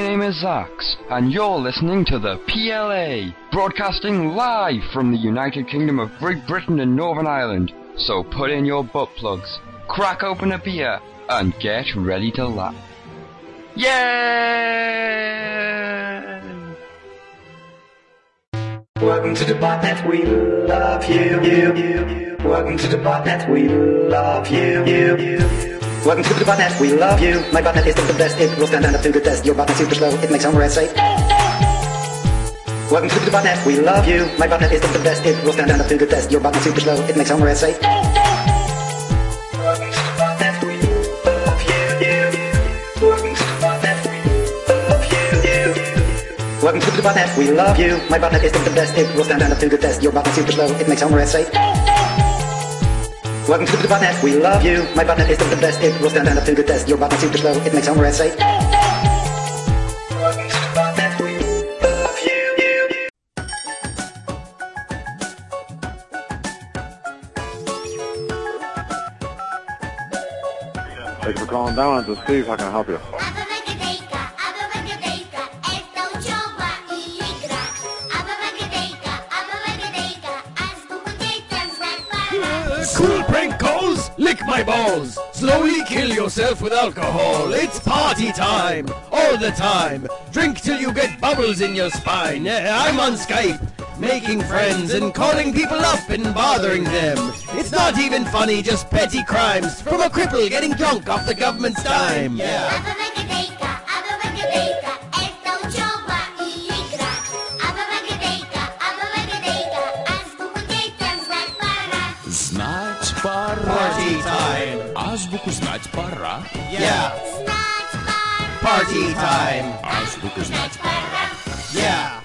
My name is Zax, and you're listening to the PLA, broadcasting live from the United Kingdom of Great Britain and Northern Ireland. So put in your butt plugs, crack open a beer, and get ready to laugh. Yay! Welcome to the botnet, we love you, you, you. Welcome to the botnet, we love you, you, you. Welcome to the botnet, we love you. My botnet is the best, it will stand up to the test. Your botnet super slow, it makes Homer say. Welcome to the botnet, we love you. My botnet is the best, it will stand up to the test. Your botnet super slow, it makes Homer say. Welcome to the botnet, we love you. My botnet is the best, it will stand up to the test. Your botnet super slow, it makes Homer say. Welcome to the botnet, we love you. My botnet is the best, it will stand up to the test. Your botnet super slow, it makes Homer say. Welcome to the botnet, we love you, you. Thanks for calling down. This is Steve. How can I help you? Lick my balls. Slowly kill yourself with alcohol. It's party time. All the time. Drink till you get bubbles in your spine. I'm on Skype. Making friends and calling people up and bothering them. It's not even funny, just petty crimes from a cripple getting drunk off the government's dime. Yeah. Азбуку знать пора. Yeah. Знать пора, Party time. Азбуку знать пора. Yeah.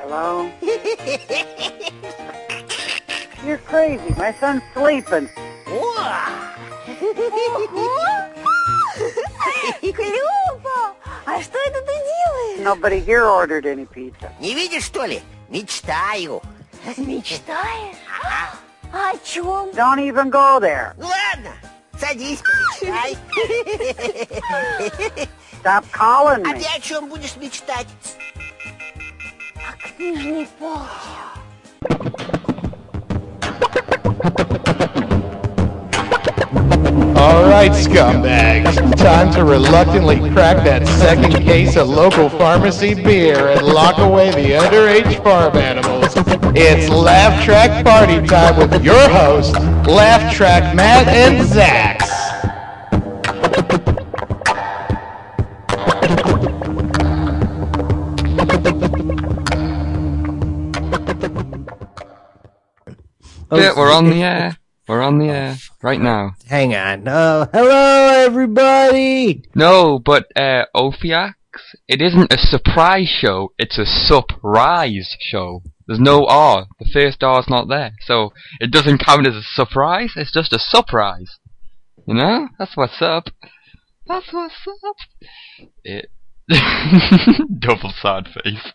Hello? You're crazy. My son's sleeping. Клёпа! А что это ты делаешь? Nobody here ordered any pizza. Не видишь, что ли? Мечтаю. Мечтаешь? А о чем? Don't even go there. Ну ладно, садись, помечтай. Stop calling А me. ты о чем будешь мечтать? О книжной полке. All right, scumbags. Time to reluctantly crack that second case of local pharmacy beer and lock away the underage farm animals. It's Laugh Track Party Time with your hosts, Laugh Track Matt and Zax. Yeah, we're on the air. We're on the air right now. Hang on. Oh, hello, everybody. No, but uh, Ophiax, it isn't a surprise show. It's a surprise show. There's no R. The first R's not there, so it doesn't count as a surprise. It's just a surprise. You know, that's what's up. That's what's up. It double sad face.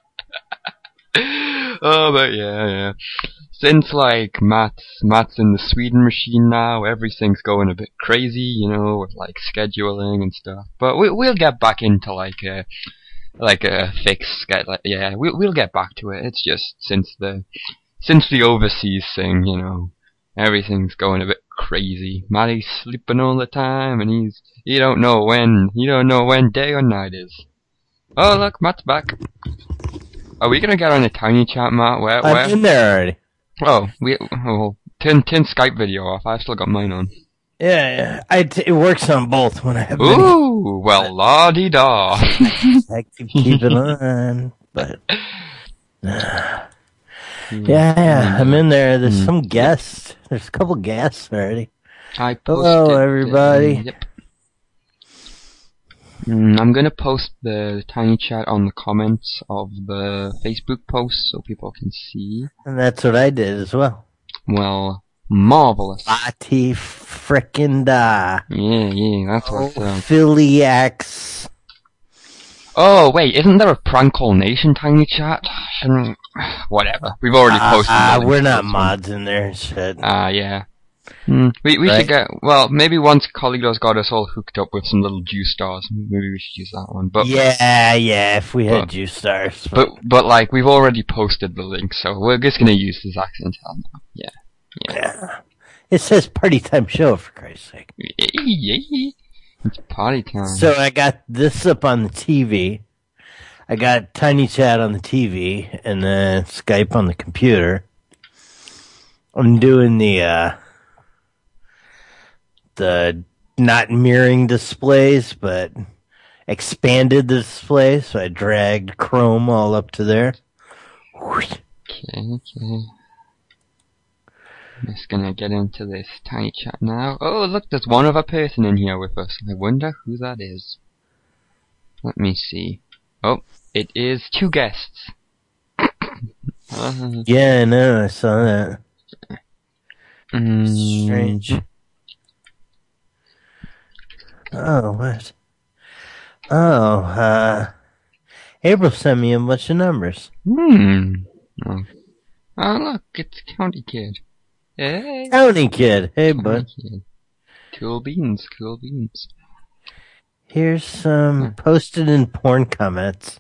oh, but yeah, yeah. Since like Matt's Matt's in the Sweden machine now, everything's going a bit crazy, you know, with like scheduling and stuff. But we we'll get back into like a like a fixed schedule. Yeah, we'll we'll get back to it. It's just since the since the overseas thing, you know, everything's going a bit crazy. Matty's sleeping all the time, and he's he don't know when he don't know when day or night is. Oh look, Matt's back. Are we gonna get on a tiny chat, Matt? Where where? I'm in there already. Oh, we oh, turn turn Skype video off. I've still got mine on. Yeah, yeah. I t- it works on both when I have. Ooh, well, la di da. I can keep it on, but. yeah, yeah, I'm in there. Hmm. There's some guests. There's a couple guests already. I posted. Hello, everybody. uh, yep. Mm, I'm gonna post the tiny chat on the comments of the Facebook post so people can see. And that's what I did as well. Well, marvelous. Bati frickin' da. Yeah, yeah, that's Oh, up. Philiacs. Oh wait, isn't there a prank call nation tiny chat? Shouldn't whatever. We've already Ah, posted. ah, the link we're not this one. mods in there and shit. Ah, yeah. Hmm. We we Right. should get well. Maybe once Collido's got us all hooked up with some little juice stars, maybe we should use that one. But yeah, yeah. If we had but- juice stars, but but like we've already posted the link, so we're just gonna use this accent now. Yeah. Yeah. It says party time show for Christ's sake. Yeah. It's party time. So I got this up on the TV. I got Tiny Chat on the TV and then Skype on the computer. I'm doing the uh the not mirroring displays, but expanded the display, so I dragged Chrome all up to there. Okay, okay. I'm just gonna get into this tiny chat now. Oh, look, there's one other person in here with us. I wonder who that is. Let me see. Oh, it is two guests. Yeah, I know, I saw that. mm, Strange. Oh, what? Oh, uh, April sent me a bunch of numbers. Hmm. Oh. oh, look, it's County Kid. Hey. County Kid. Hey, County bud. Kid. Cool beans, cool beans. Here's some posted in porn comments.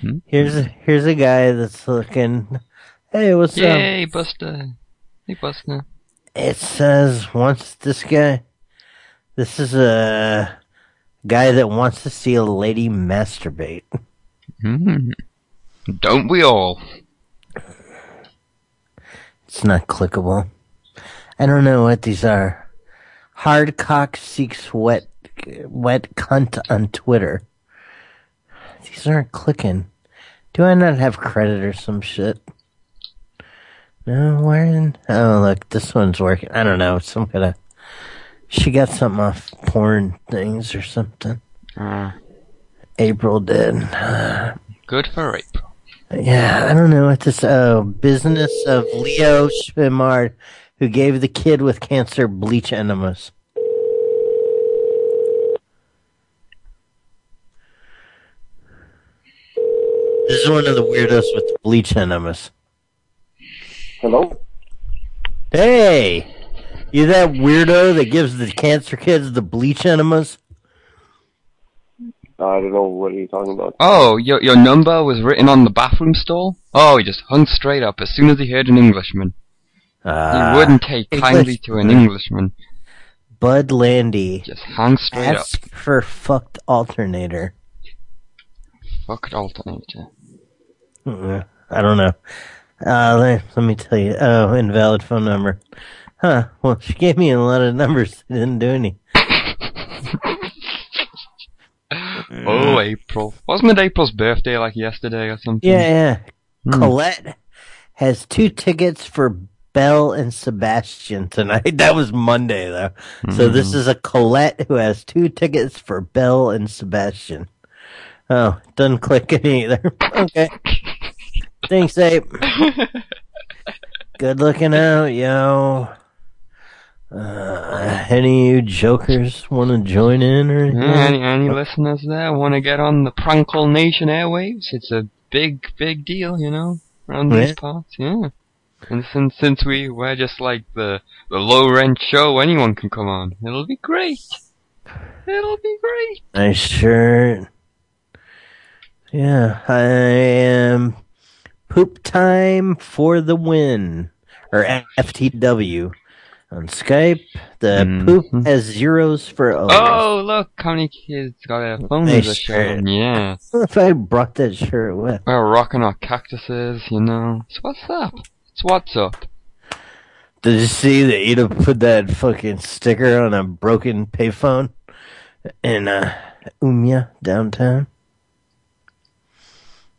Hmm? Here's a, here's a guy that's looking. Hey, what's up? Yay, Buster. Hey, Buster. It says wants this guy. This is a guy that wants to see a lady masturbate. Hmm. Don't we all? It's not clickable. I don't know what these are. Hardcock seeks wet wet cunt on Twitter. These aren't clicking. Do I not have credit or some shit? No, where in? Oh, look, this one's working. I don't know. Some kind of. She got something off porn things or something. Uh, April did. good for April. Yeah, I don't know what this. Oh, business of Leo Schmimard, who gave the kid with cancer bleach enemas. This is one of the weirdos with the bleach enemas. Hello? Hey, you that weirdo that gives the cancer kids the bleach enemas? I don't know what are you're talking about. Oh, your your number was written on the bathroom stall? Oh, he just hung straight up as soon as he heard an Englishman. Ah, he wouldn't take English- kindly to an Englishman. Bud Landy. Just hung straight up. Ask for fucked alternator. Fucked alternator. Mm, I don't know. Uh, let, let me tell you. Oh, invalid phone number. Huh. Well, she gave me a lot of numbers. Didn't do any. Oh, April. Wasn't it April's birthday like yesterday or something? Yeah, yeah. Hmm. Colette has two tickets for Belle and Sebastian tonight. That was Monday, though. So this Mhm. is a Colette who has two tickets for Belle and Sebastian. Oh, doesn't click any either. Okay. Thanks, Ape. Good looking out, yo. Uh, any of you jokers want to join in or anything? Any, any listeners there want to get on the Prankle Nation airwaves? It's a big, big deal, you know, around these parts. Yeah. And since since we we're just like the the low rent show, anyone can come on. It'll be great. It'll be great. Nice sure. Yeah, I am poop time for the win or FTW on Skype. The poop has zeros for O's. Oh, look, how many kids got a phone Nice with a shirt. shirt. Yeah. if I brought that shirt with. We're rocking our cactuses, you know. So what's up? It's what's up. Did you see that Ida put that fucking sticker on a broken payphone in uh, Umeå downtown?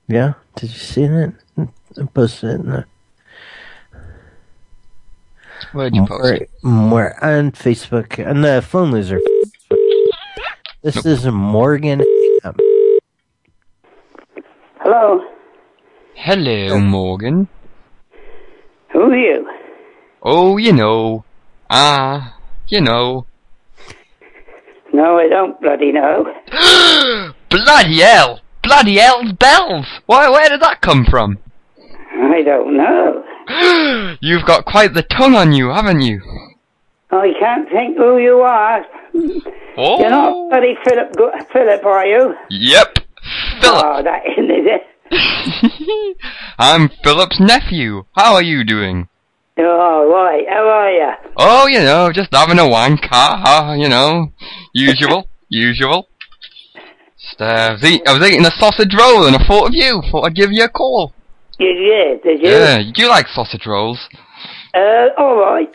Yeah, did you see that? I posted it in the Where'd you post it? More on Facebook on the phone loser. This is Morgan. Hello. Hello, Morgan. Who are you? Oh, you know. Ah, you know. No, I don't bloody know. Bloody hell! bloody hell's bells? Why, where did that come from? I don't know. You've got quite the tongue on you, haven't you? I can't think who you are. Oh. You're not bloody Philip, Philip, are you? Yep. Philip. Oh, that isn't it? I'm Philip's nephew. How are you doing? Oh, right. How are you? Oh, you know, just having a wank, ha ha, you know. Usual, usual. Just, uh, I, was I was eating a sausage roll and I thought of you. Thought I'd give you a call. You did, did you? Yeah, do you like sausage rolls? Uh, all right.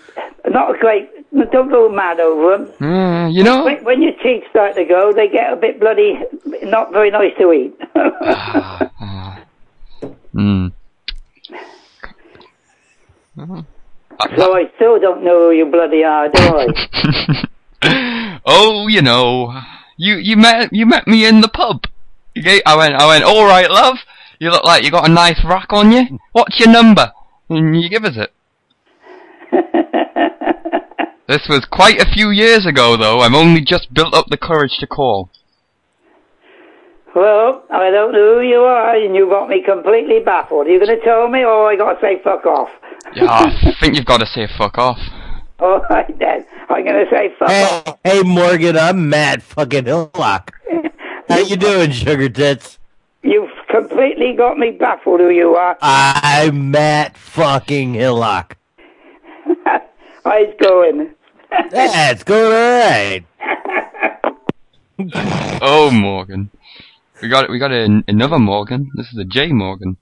Not a great. Don't go mad over them. Mm, you know, When, when your teeth start to go, they get a bit bloody, not very nice to eat. mm. so I still don't know who you bloody are, do I? oh, you know, you you met you met me in the pub. I went I went. All right, love. You look like you got a nice rack on you. What's your number? And you give us it. this was quite a few years ago, though. I've only just built up the courage to call. well, I don't know who you are, and you got me completely baffled. Are you going to tell me, or I got to say fuck off? Yeah, I think you've got to say fuck off. All right then. I'm going to say fuck Hey, off. hey, Morgan, I'm Matt fucking Hillock. How you doing, sugar tits? You've completely got me baffled who you are. I'm Matt fucking Hillock. How's it going? Yeah, it's going alright. Oh, Morgan. We got we got a, another Morgan. This is a J Morgan.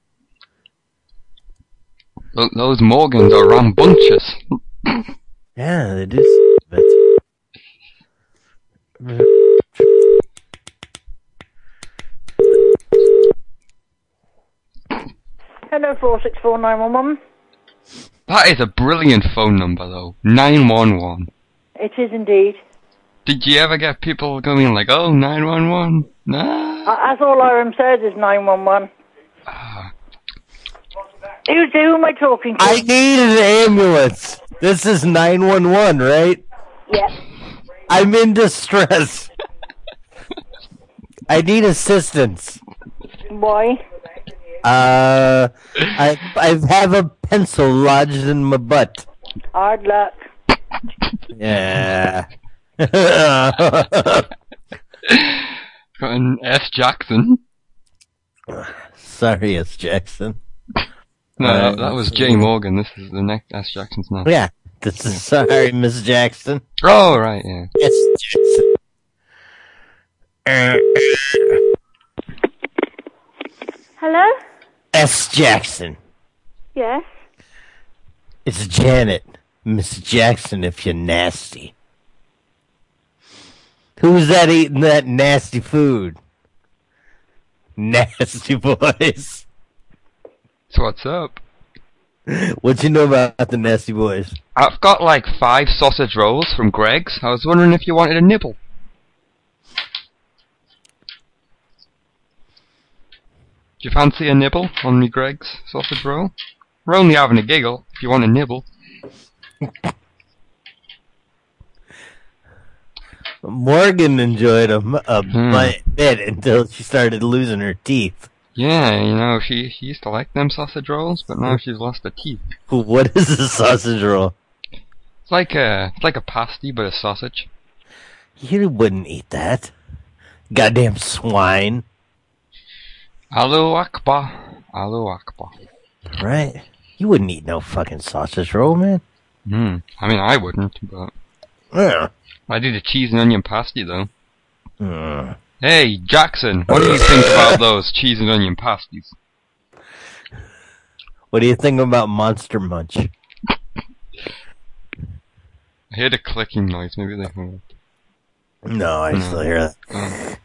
Look, those Morgans are rambunctious. Yeah, they do. But... Hello, 464911. That is a brilliant phone number, though. 911. It is indeed. Did you ever get people going like, oh, 911? Nah. Uh, As all Iron says is 911. Who's who am I talking to? I need an ambulance. This is 911, right? Yeah. I'm in distress. I need assistance. Why? Uh, I I have a pencil lodged in my butt. Hard luck. Yeah. Got an S. Jackson. Sorry, S. Jackson. No, Uh, that, that was J. Morgan. This is the next S. Jackson's now. Yeah. This is sorry, Miss Jackson. Oh, right, yeah. S. Jackson. Uh, Hello? S. Jackson. Yes. It's Janet. Miss Jackson, if you're nasty. Who's that eating that nasty food? Nasty boys. So what's up? What you know about the nasty boys? I've got like five sausage rolls from Greggs. I was wondering if you wanted a nibble. Do you fancy a nibble on me Greggs sausage roll? We're only having a giggle. If you want a nibble. Morgan enjoyed them a Hmm. bit until she started losing her teeth. Yeah, you know, she, she used to like them sausage rolls, but now she's lost her teeth. What is a sausage roll? It's like a, it's like a pasty, but a sausage. You wouldn't eat that. Goddamn swine. Allahu Akbar. Allahu Akbar. Right? You wouldn't eat no fucking sausage roll, man. Hmm. I mean, I wouldn't, but Yeah. I did a cheese and onion pasty though. Mm. Hey, Jackson, what do you think about those cheese and onion pasties? What do you think about Monster Munch? I heard a clicking noise. Maybe they hung up. No, I No. still hear that. Oh.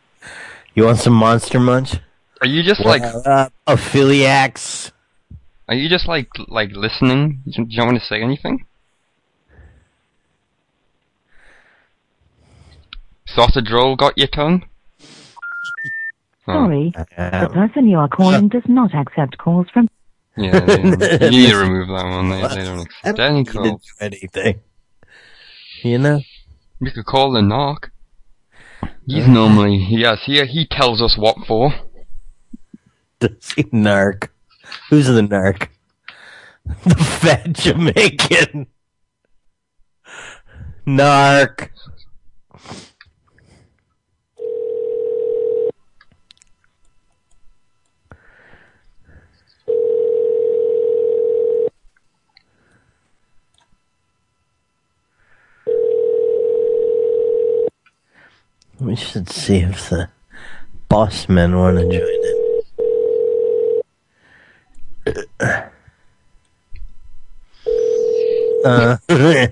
You want some Monster Munch? Are you just like, uh, affiliacs? are you just like, like listening? Don't, you don't want to say anything? Sausage roll got your tongue? Oh, Sorry, the person you are calling does not accept calls from. Yeah, they, you need to remove that one. They, they don't I accept don't any calls. do anything. You know? We could call the knock. He's normally, yes, he, he tells us what for. Does he narc? Who's the narc? The fat Jamaican. Narc. We should see if the boss men want to join in. Uh,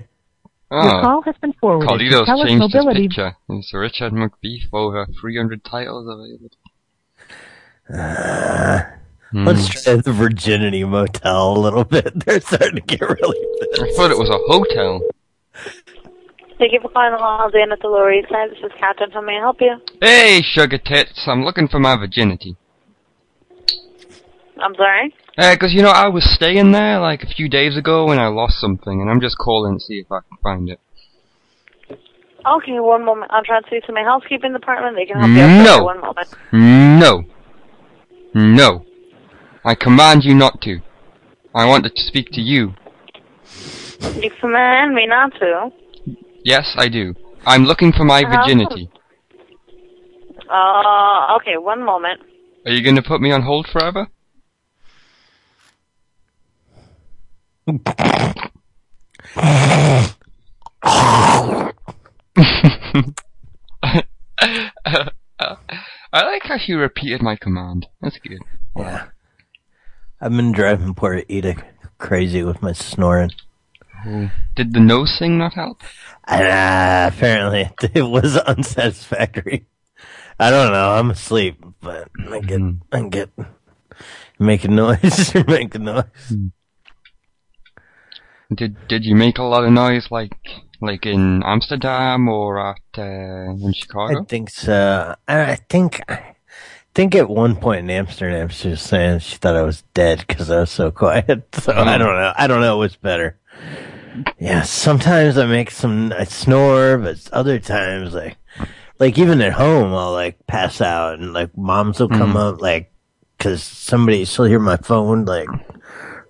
Your call has been forwarded to Carlito's TELUS changed his picture. It's Richard McBeef over 300 titles available. uh, Let's try the Virginity Motel a little bit. They're starting to get really I thought it was a hotel. Thank you for calling the Holiday Inn at the Lower East Side. This is Captain. How may I help you? Hey, sugar tits, I'm looking for my virginity. I'm sorry. Uh 'cause you know, I was staying there like a few days ago and I lost something, and I'm just calling to see if I can find it. Okay, one moment. I'll to you to my housekeeping department. They can help you out. No. One moment. No. No. I command you not to. I want to speak to you. You command me not to. Yes, I do. I'm looking for my virginity. Uh, okay, one moment. Are you gonna put me on hold forever? I like how you repeated my command. That's good. Yeah. I've been driving poor Ida crazy with my snoring. Did the nose thing not help? Uh, apparently it was unsatisfactory. I don't know. I'm asleep, but I get, I get making noise, making noise. Did Did you make a lot of noise like like in Amsterdam or at uh, in Chicago? I think so. I, I think, I think at one point in Amsterdam, she was saying she thought I was dead because I was so quiet. So I Oh. don't know. I don't know what's better. Yeah, sometimes I make some, I snore, but other times, like, like even at home, I'll like pass out and like moms will come Mhm. up, like, cause somebody, she'll hear my phone, like,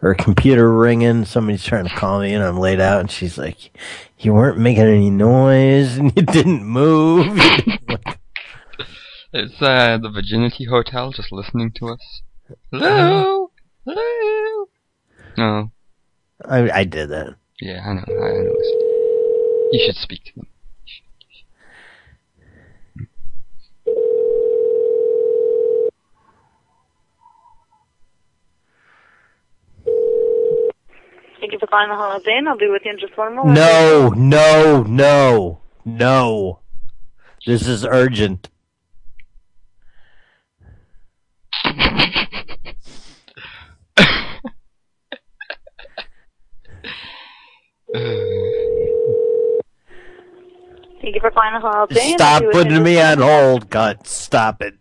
or computer ringing, somebody's trying to call me and I'm laid out and she's like, you weren't making any noise and you didn't move. It's uh, the Virginity Hotel just listening to us. Hello, hello. No, I, I did that. yeah, I know, I know. You should speak to them. Thank you for calling the Holiday Inn. I'll be with you in just one moment. No, no, no, no. This is urgent. Thank you for calling the Holiday Inn. Stop be with you in putting me on hold, God. Stop it.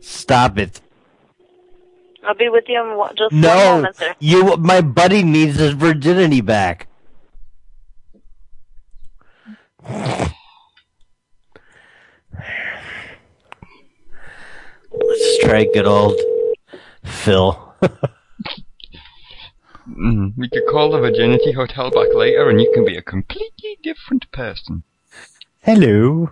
Stop it. I'll be with you in one, just one No, moment, sir. you. My buddy needs his virginity back. Let's try good old Phil. Mm, we could call the Virginity Hotel back later, and you can be a completely different person. Hello.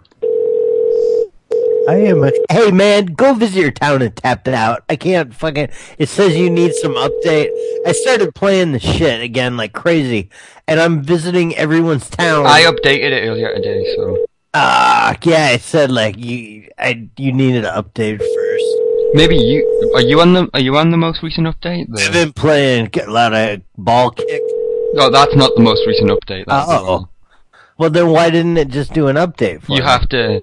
I am a. Hey man, go visit your town and tap it out. I can't fucking. It says you need some update. I started playing the shit again like crazy, and I'm visiting everyone's town. I updated it earlier today, so Ah, yeah, it said like you, I, you needed an update first. maybe you are you on the are you on the most recent update? I've been playing, get a lot of ball kick. no, that's not the most recent update. That's the Oh, one. well then why didn't it just do an update for You me? have to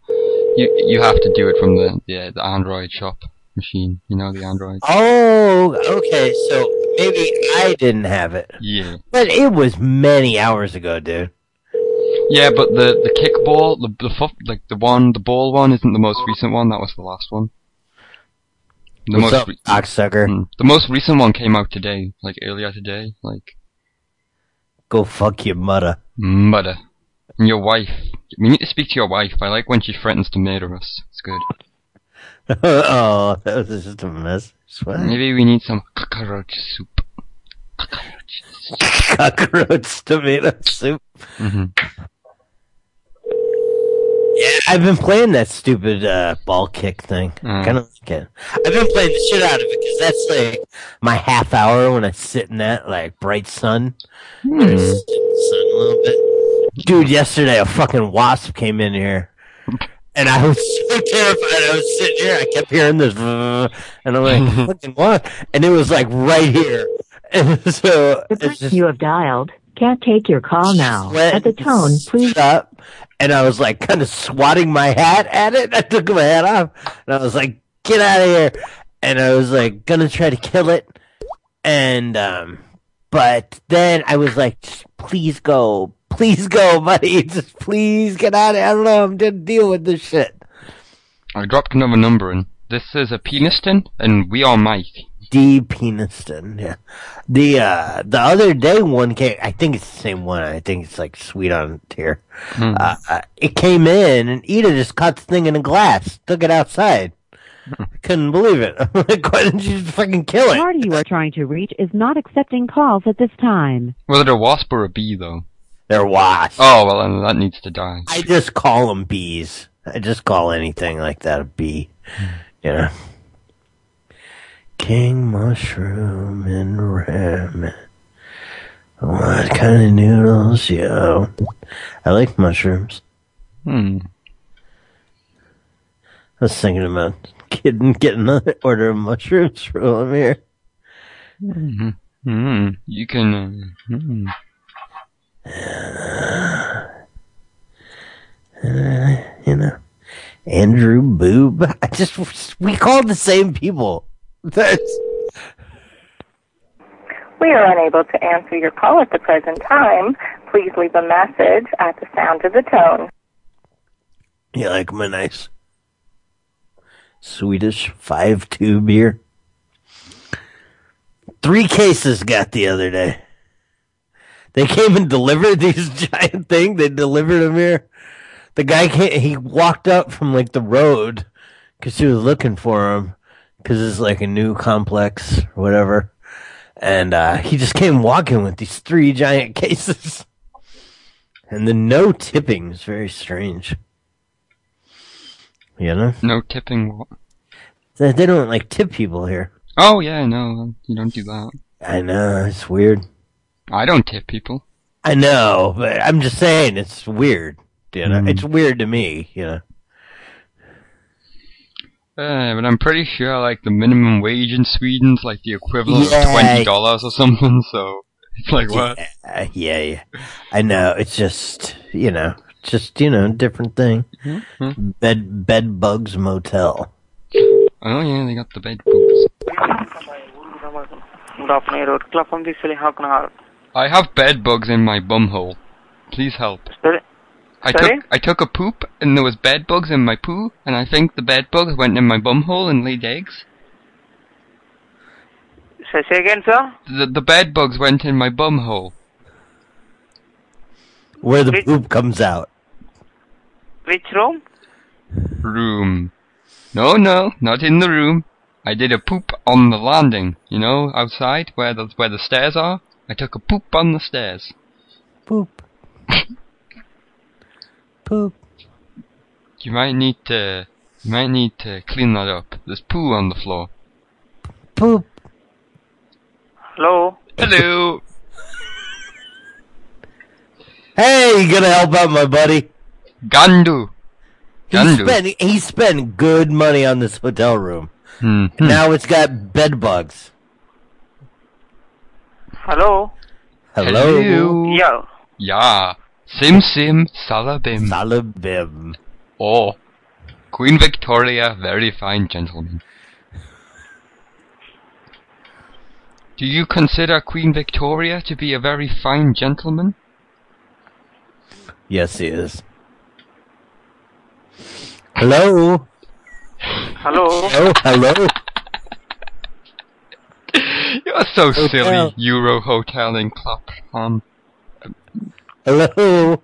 you you have to do it from the yeah the Android shop machine. You know the Android. Oh, okay, so maybe I didn't have it, Yeah. but it was many hours ago, dude. Yeah, but the the kickball, the the like the one, the ball one, isn't the most recent one. That was the last one. The What's most up, re- cocksucker? Mm. the most recent one came out today, like earlier today. Like Go fuck your mother. mother and your wife. We need to speak to your wife. I like when she threatens to murder us. It's good. oh, that was just a mess. Maybe we need some cockroach soup. Cockroach tomato soup. hmm Yeah, I've been playing that stupid uh, ball kick thing. Mm. Kind of like it. I've been playing the shit out of it because that's like my half hour when I sit in that like bright sun. And I sit in the sun a little bit. Dude, yesterday a fucking wasp came in here. And I was so terrified. I was sitting here. I kept hearing this, and I'm like, "Fucking what?" And it was like right here. And so The it's person just you have dialed can't take your call now. At the tone, please. up. And I was like kind of swatting my hat at it. I took my hat off and I was like, get out of here. And I was like, gonna try to kill it. And, um, but then I was like, please go. Please go, buddy. Just please get out of here. I don't know. I'm gonna deal with this shit. I dropped another number in. This is a Peniston, and we are Mike. D. Peniston, yeah. The, uh, the other day one came, I think it's the same one. I think it's like sweet on tier. Hmm. Uh, uh, it came in and Ida just caught the thing in a glass, took it outside. Couldn't believe it. I'm why didn't you just fucking kill it? The party you are trying to reach is not accepting calls at this time. Was it a wasp or a bee, though? They're wasps. Oh, well, then that needs to die. I just call them bees. I just call anything like that a bee. You know? King mushroom and ramen. What kind of noodles, yo? I like mushrooms. Hmm. I was thinking about getting getting another order of mushrooms I'm here. hmm Hmm. You can. Uh, hmm. Uh, you know, Andrew Boob. I just we called the same people. That's We are unable to answer your call at the present time. Please leave a message at the sound of the tone. you like my nice Swedish five two beer. Three cases got the other day. They came and delivered these giant thing. They delivered them here. The guy came. He walked up from like the road because he was looking for him because it's like a new complex or whatever. And uh, he just came walking with these three giant cases. And the no tipping is very strange. You know? No tipping. They don't like tip people here. Oh yeah, no, you don't do that. I know, it's weird. I don't tip people. I know, but I'm just saying it's weird. You know, Mm. it's weird to me. You know, Uh, but I'm pretty sure like the minimum wage in Sweden's like the equivalent Yeah. of twenty dollars or something. So it's like what? Yeah, yeah, yeah. I know. It's just you know, just you know, different thing. Mm-hmm. Bed Bed Bugs Motel. Oh yeah, they got the bed bugs. Good afternoon, Road Club from the How can I help? I have bed bugs in my bumhole. Please help. Sorry? I took I took a poop and there was bed bugs in my poo, and I think the bed bugs went in my bumhole and laid eggs. Say, say again, sir. The the bed bugs went in my bumhole. Where the poop comes out. Which room? Room. No, no, not in the room. I did a poop on the landing. You know, outside where the where the stairs are. I took a poop on the stairs. Poop. Poop. You might need to you might need to clean that up. There's poo on the floor. Poop. Hello? Hello. Hey, you gonna help out my buddy? Gandu. He Gandu. spent he spent good money on this hotel room. Hmm. Now it's got bed bugs. Hello? Hello. Yeah. Yeah. Sim sim salabim. Salabim. Oh. Queen Victoria, very fine gentleman. Do you consider Queen Victoria to be a very fine gentleman? Yes, he is. Hello. Hello? Oh, hello. You're so Hotel. silly, Euro Hotel in Clapham. Hello.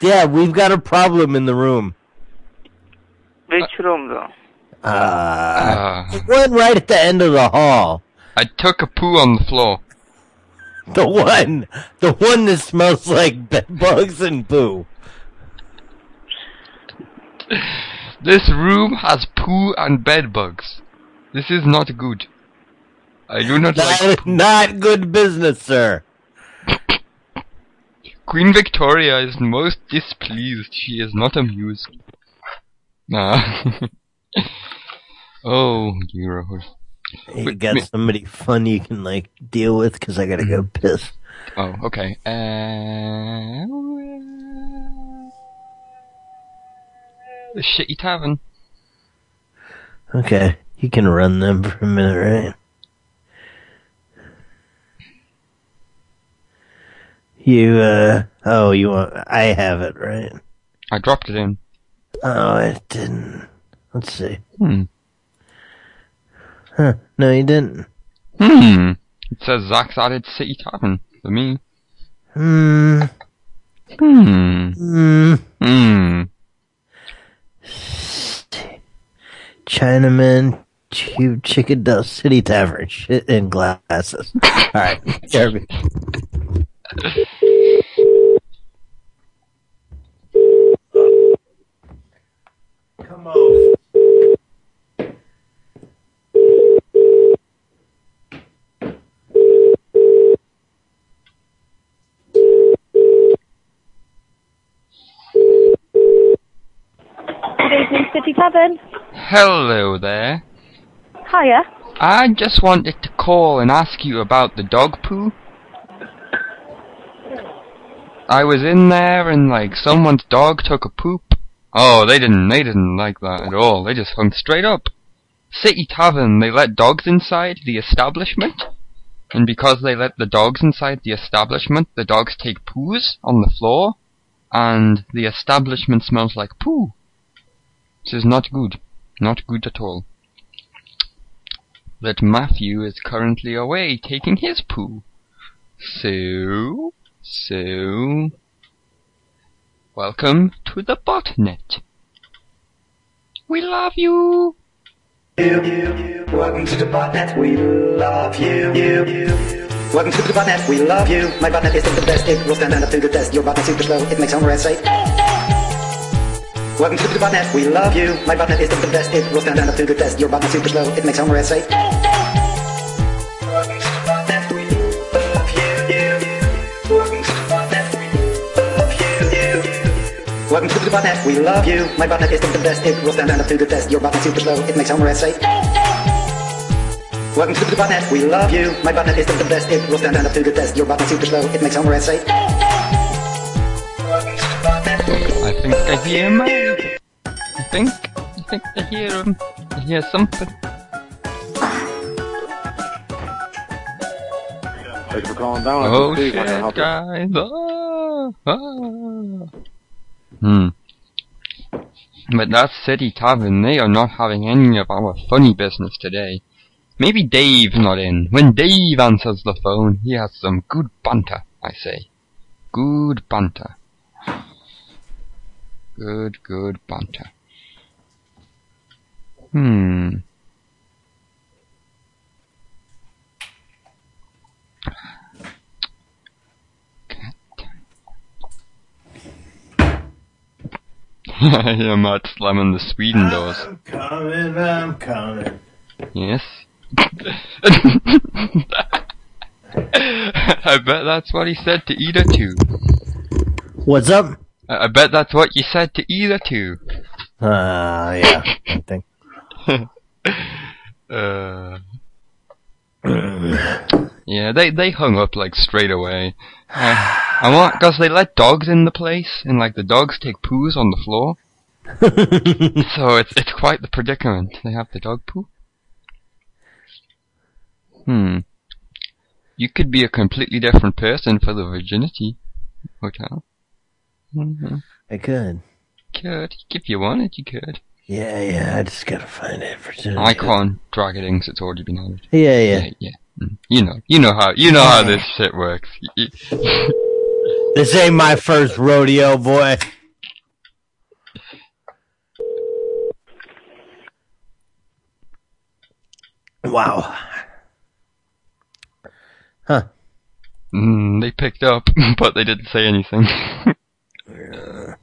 Yeah, we've got a problem in the room. Which room though? Uh, the one right at the end of the hall. I took a poo on the floor. The one, the one that smells like bed bugs and poo. This room has poo and bed bugs. This is not good. I do not like Not, not good business, sir. Queen Victoria is most displeased. She is not amused. Nah. oh, dear. You got somebody fun you can like deal with because I gotta go piss. Oh, okay. Uh, the Shitty Tavern. Okay, you can run them for a minute, right? You, uh, oh, you want, I have it, right? I dropped it in. Oh, it didn't. Let's see. Hmm. Huh, no, you didn't. Hmm. It says Zach's added City Tavern for me. Hmm. Hmm. Hmm. Hmm. Chinaman, Chicken Dust City Tavern, shit in glasses. Alright, Jeremy. Come on. Good evening, City Tavern. Hello there. Hiya. I just wanted to call and ask you about the dog poo. I was in there and like someone's dog took a poop. Oh, they didn't they didn't like that at all. They just hung straight up. City Tavern, they let dogs inside the establishment. And because they let the dogs inside the establishment, the dogs take poos on the floor and the establishment smells like poo. This is not good. Not good at all. That Matthew is currently away taking his poo. So, so, welcome to the botnet. We love you. Welcome to the botnet, we love you. Welcome to the botnet, we love you. My botnet is the best, it will stand up to the test. Your botnet super slow, it makes Homer say. Welcome to the botnet, we love you. My botnet is the best, it will stand up to the test. Your botnet super slow, it makes Homer say. Welcome to the botnet, we love you. My botnet is the best, it will stand up to the test. Your botnet super slow, it makes Homer say. Welcome to the botnet, we love you. My botnet is the best, it will stand up to the test. Your botnet super slow, it makes Homer say. I think I hear Mike. I think, I think I hear him. I hear something. Thanks for calling down. Oh shit, how can I help you? guys. Ah, ah. Hmm. But that City Tavern, they are not having any of our funny business today. Maybe Dave's not in. When Dave answers the phone, he has some good banter, I say. Good banter. Good, good banter. Hmm. I hear Matt slamming the Sweden doors. I'm Coming, I'm coming. Yes. I bet that's what he said to either two. What's up? I I bet that's what you said to either two. Uh, yeah, I think. uh, yeah, they they hung up like straight away. Uh, I want because they let dogs in the place, and like the dogs take poos on the floor. so it's it's quite the predicament. They have the dog poo. Hmm. You could be a completely different person for the virginity hotel. hmm I could. Could if you wanted, you could. Yeah, yeah, I just gotta find it for soon. I can't drag it in 'cause it's already been added. Yeah, yeah. yeah. yeah. You know, you know how you know how this shit works. this ain't my first rodeo, boy. Wow. Huh. Mm, they picked up, but they didn't say anything.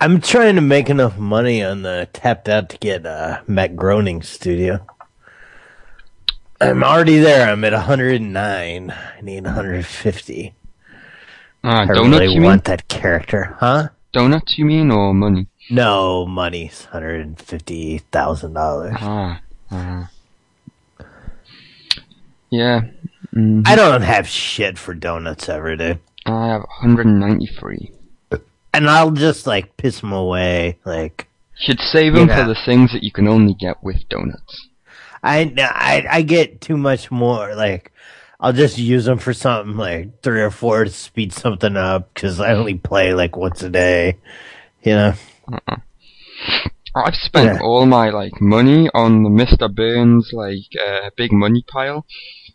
I'm trying to make enough money on the tapped out to get uh, Matt Groening's studio. I'm already there. I'm at 109. I need 150. Ah, I donuts, really you want mean? that character, huh? Donuts, you mean, or money? No, money. hundred and fifty thousand dollars. Ah. ah. Yeah. mhm. I don't have shit for donuts ever, dude. I have 193. And I'll just like piss them away. Like Should save them Yeah. for the things that you can only get with donuts. I, I, I get too much more. Like I'll just use them for something like three or four to speed something up because I only play like once a day. You know. Uh-uh. I've spent Yeah. all my like money on the Mr. Burns like uh, big money pile.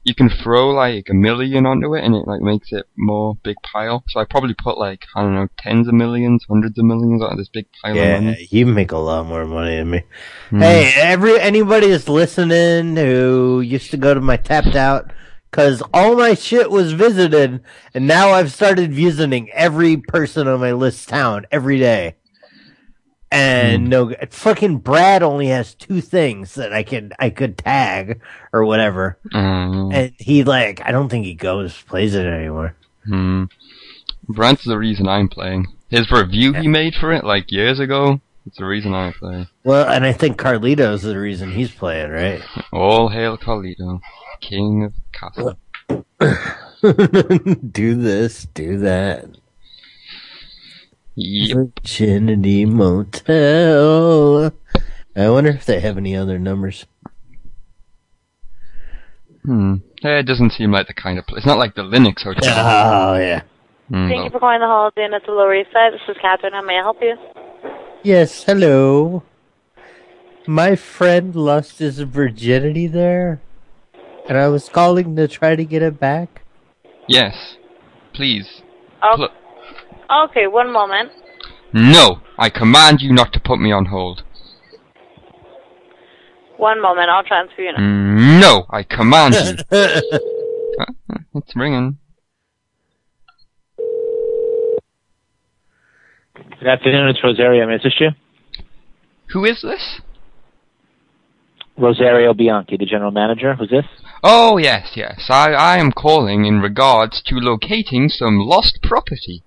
You can throw like a million onto it and it like makes it more big pile. So I probably put like I don't know tens of millions, hundreds of millions onto this big pile of Yeah, you make a lot more money than me. Hmm. Hey, every anybody that's listening who used to go to my tapped out, because all my shit was visited, and now I've started visiting every person on my list town every day. And no, fucking Brad only has two things that I could I could tag or whatever, Mm. and he like I don't think he goes plays it anymore. Hmm. Brent's the reason I'm playing. His review he made for it like years ago. It's the reason I play. Well, and I think Carlito's the reason he's playing, right? All hail Carlito, king of castle. do this, do that. Yep. Virginity Motel. I wonder if they have any other numbers. Hmm. Eh, It doesn't seem like the kind of place. It's not like the Linux hotel. Oh yeah. Hmm, Thank you for calling the Holiday Inn at the Lower East Side. This is Catherine. How may I help you? Yes, hello. My friend lost his virginity there, and I was calling to try to get it back. Yes. Please. Oh, Pl- okay, one moment. no! I command you not to put me on hold. One moment. I'll transfer you now. Mm, No! I command you. Uh, it's ringing. Good afternoon, it's Rosario. May I assist you? Who is this? Rosario Bianchi, the general manager. Who's this? Oh, yes, yes. I, I am calling in regards to locating some lost property.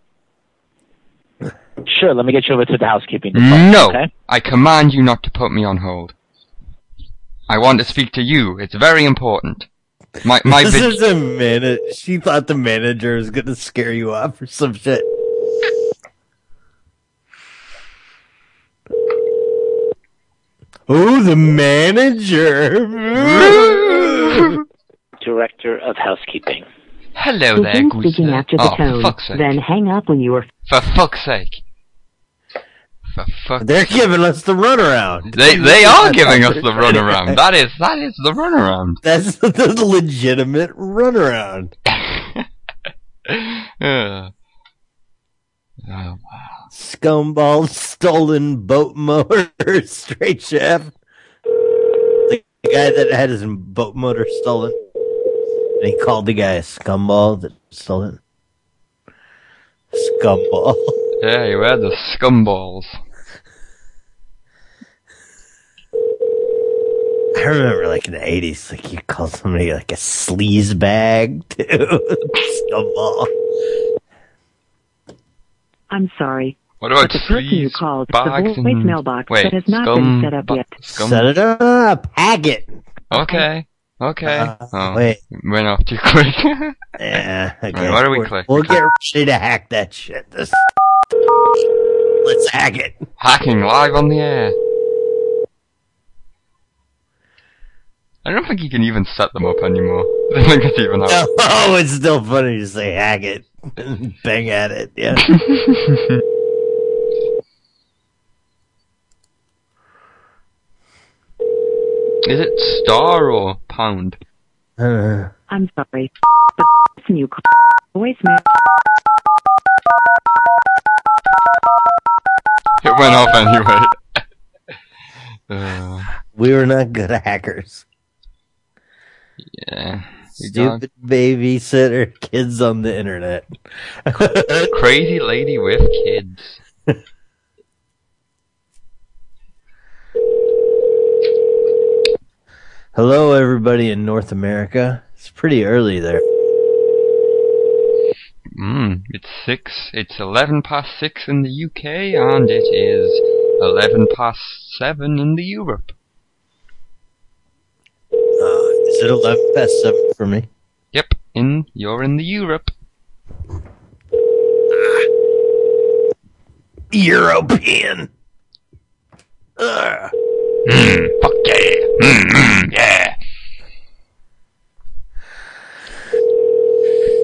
Sure, let me get you over to the housekeeping department. No! Okay? I command you not to put me on hold. I want to speak to you. It's very important. My, my this vid- is a minute. She thought the manager was gonna scare you off or some shit. Oh, the manager. Director of housekeeping. Hello there, Begin Goose. speaking after the oh, for tone. fuck's sake. Then hang up when you are For fuck's sake. For fuck's They're giving us the runaround. They they are giving us the runaround. That is that is the runaround. That's the legitimate runaround. Uh, Scumball stolen boat motor straight chef. The guy that had his boat motor stolen. And he called the guy a scumball that stole it. Scumball. yeah, you had the scumballs. I remember like in the eighties, like you called somebody like a sleaze bag too. Scumball. I'm sorry. What about the person you called, the bags voice and- mailbox wait, that has not scum been set up yet. scum- Set it up, hag it. Okay. Okay. Uh, oh, wait. Went off too quick. Yeah, okay. Right, what do we We're- click? We'll get ready to hack that shit. This- Let's hack it. Hacking live on the air. I don't think you can even set them up anymore. I don't think it's even how. Oh, it's still funny to say hack it. Bang at it, yeah. Is it star or pound? Uh, I'm sorry. The person you called voicemail. It went off anyway. uh, we were not good hackers. Yeah. Stupid babysitter, kids on the internet. crazy lady with kids. Hello, everybody in North America. It's pretty early there. Mm, it's six. It's eleven past six in the UK, and it is eleven past seven in the Europe. Uh, is it 11 past 7 for me? Yep, in you're in the Europe. European. Ugh. Mm, fuck yeah. Mm, mm, yeah.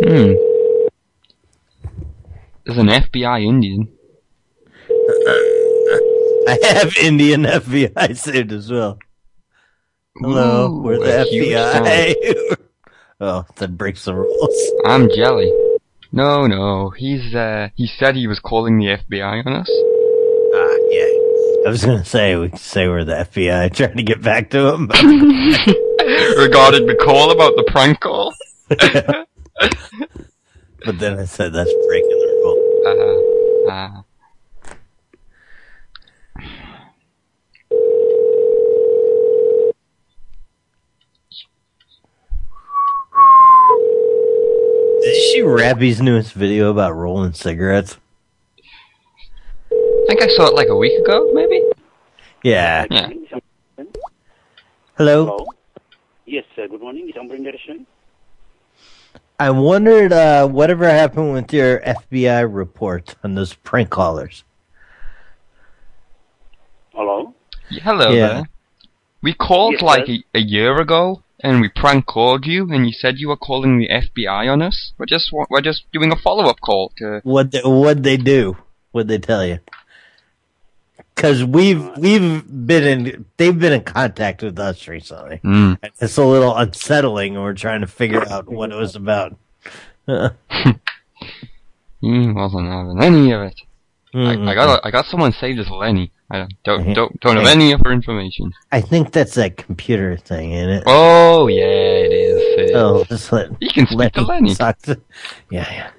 Hmm. There's an FBI Indian. I have Indian FBI saved as well. Hello, Ooh, we're the FBI. oh, that breaks the rules. I'm jelly. No, no. He's uh he said he was calling the FBI on us. Ah, yeah. I was gonna say we could say we're the FBI trying to get back to him. Regarding the call about the prank call. but then I said that's breaking the rule. Uh, uh, Did you see Rappy's newest video about rolling cigarettes? I think I saw it like a week ago, maybe? Yeah. Yeah. Hello. Yes, sir. Good morning. It's Umbrella Restaurant. I wondered uh, whatever happened with your FBI report on those prank callers. Hello? Hello Yeah. there. We called Yes, like a, a year ago, and we prank called you, and you said you were calling the FBI on us. We're just we're just doing a follow up call to. What they, what they do? What they tell you? Because we've we've been in they've been in contact with us recently. Mm. It's a little unsettling, and we're trying to figure out what it was about. He wasn't having any of it. I, I got a, I got someone saved as Lenny. I don't don't don't, don't have Hey. any other information. I think that's that computer thing, ain't it? Oh yeah, it is. It is. Oh, just let You can speak let to Lenny. to- yeah, yeah.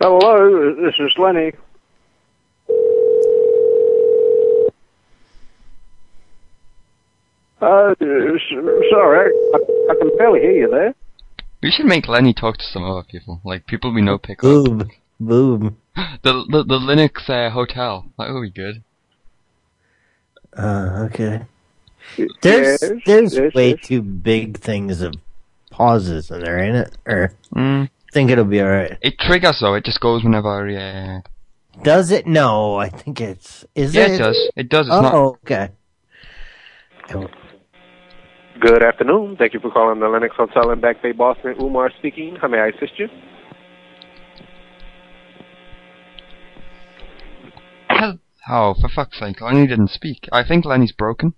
Hello, this is Lenny. Uh, s- sorry, I, I can barely hear you there. We should make Lenny talk to some other people, like people we know pick up. Boom, boom. The the, the Linux uh, hotel. That would be good. Uh, okay. There's Yes, there's yes, way yes. too big things of pauses in there, ain't it? Or Mm. think it'll be alright. It triggers though. It just goes whenever. Yeah. Does it? No, I think it's. Is Yeah, it? it does. It does. It's oh, not. okay. Good afternoon. Thank you for calling the Lennox Hotel in Back Bay, Boston. Umar speaking. How may I assist you? Hell- Oh, for fuck's sake! Lenny didn't speak. I think Lenny's broken.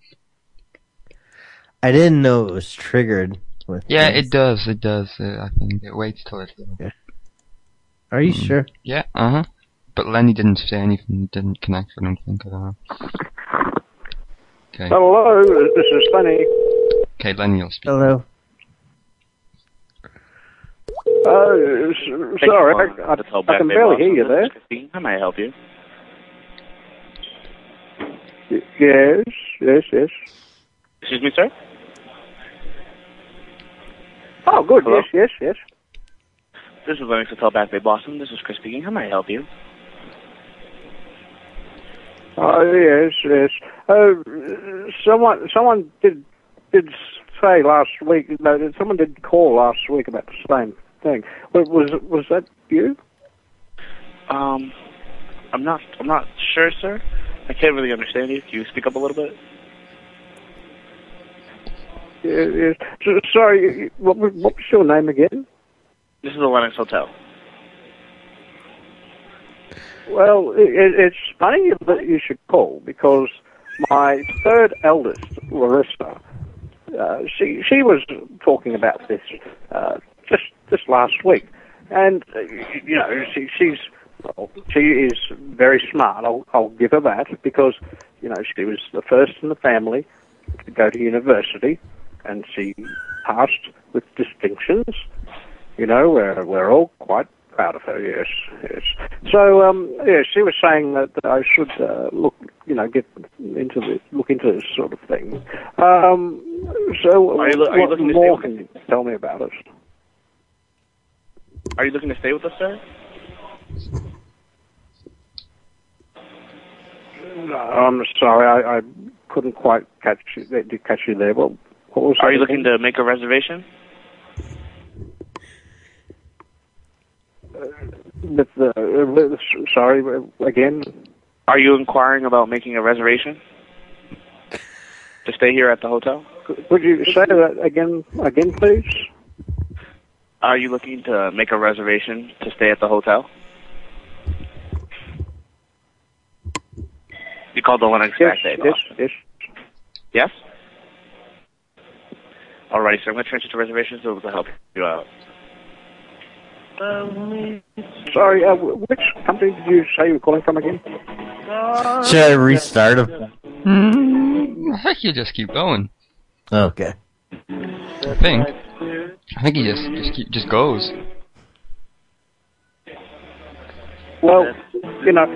I didn't know it was triggered. With Yeah, things. it does. It does. Uh, I think it waits till it's. Are you Mm. sure? Yeah. Uh huh. But Lenny didn't say anything. Didn't connect. I don't think. I don't know. Okay. Hello, this is Lenny. Okay, Lenny you'll speak. Hello. Uh, sorry, I, I, I can barely hear you there. How may I help you? Yes, yes, yes. Excuse me, sir? Oh, good. Hello? Yes, yes, yes. This is Lennox Hotel Back Bay, Boston. This is Chris speaking. How may I help you? Oh, yes, yes. Uh, someone, someone did did say last week. No, someone did call last week about the same thing. Was was, was that you? Um, I'm not. I'm not sure, sir. I can't really understand you. Can you speak up a little bit? Yes. So, sorry, what was, what was your name again? This is the Lennox Hotel. Well, it, it's funny that you should call because my third eldest, Larissa, uh, she she was talking about this uh, just just last week, and uh, you know she she's she is very smart. I'll I'll give her that because you know she was the first in the family, to go to university, and she passed with distinctions. You know, we're we're all quite proud of her. Yes, yes. So, um, yeah, she was saying that, I should uh, look, you know, get into this, look into this sort of thing. Um, so, Are you lo- are you what looking more can you tell me about it? Are you looking to stay with us, sir? No, I'm sorry, I, I couldn't quite catch you, catch you there. Well, what was Are you looking to make a reservation? With the, uh, sorry, uh, again. Are you inquiring about making a reservation to stay here at the hotel? Would you say that again, again, please? Are you looking to make a reservation to stay at the hotel? You called the Lennox Yes, Back Bay, yes, boss. yes. Yes? Alrighty, so I'm going to transfer to reservations to to help you out. Sorry, uh, which company did you say you were calling from again? Should I restart him? Mm, I think you just keep going. Okay. I think. I think he just just keep, just goes. Well, you know,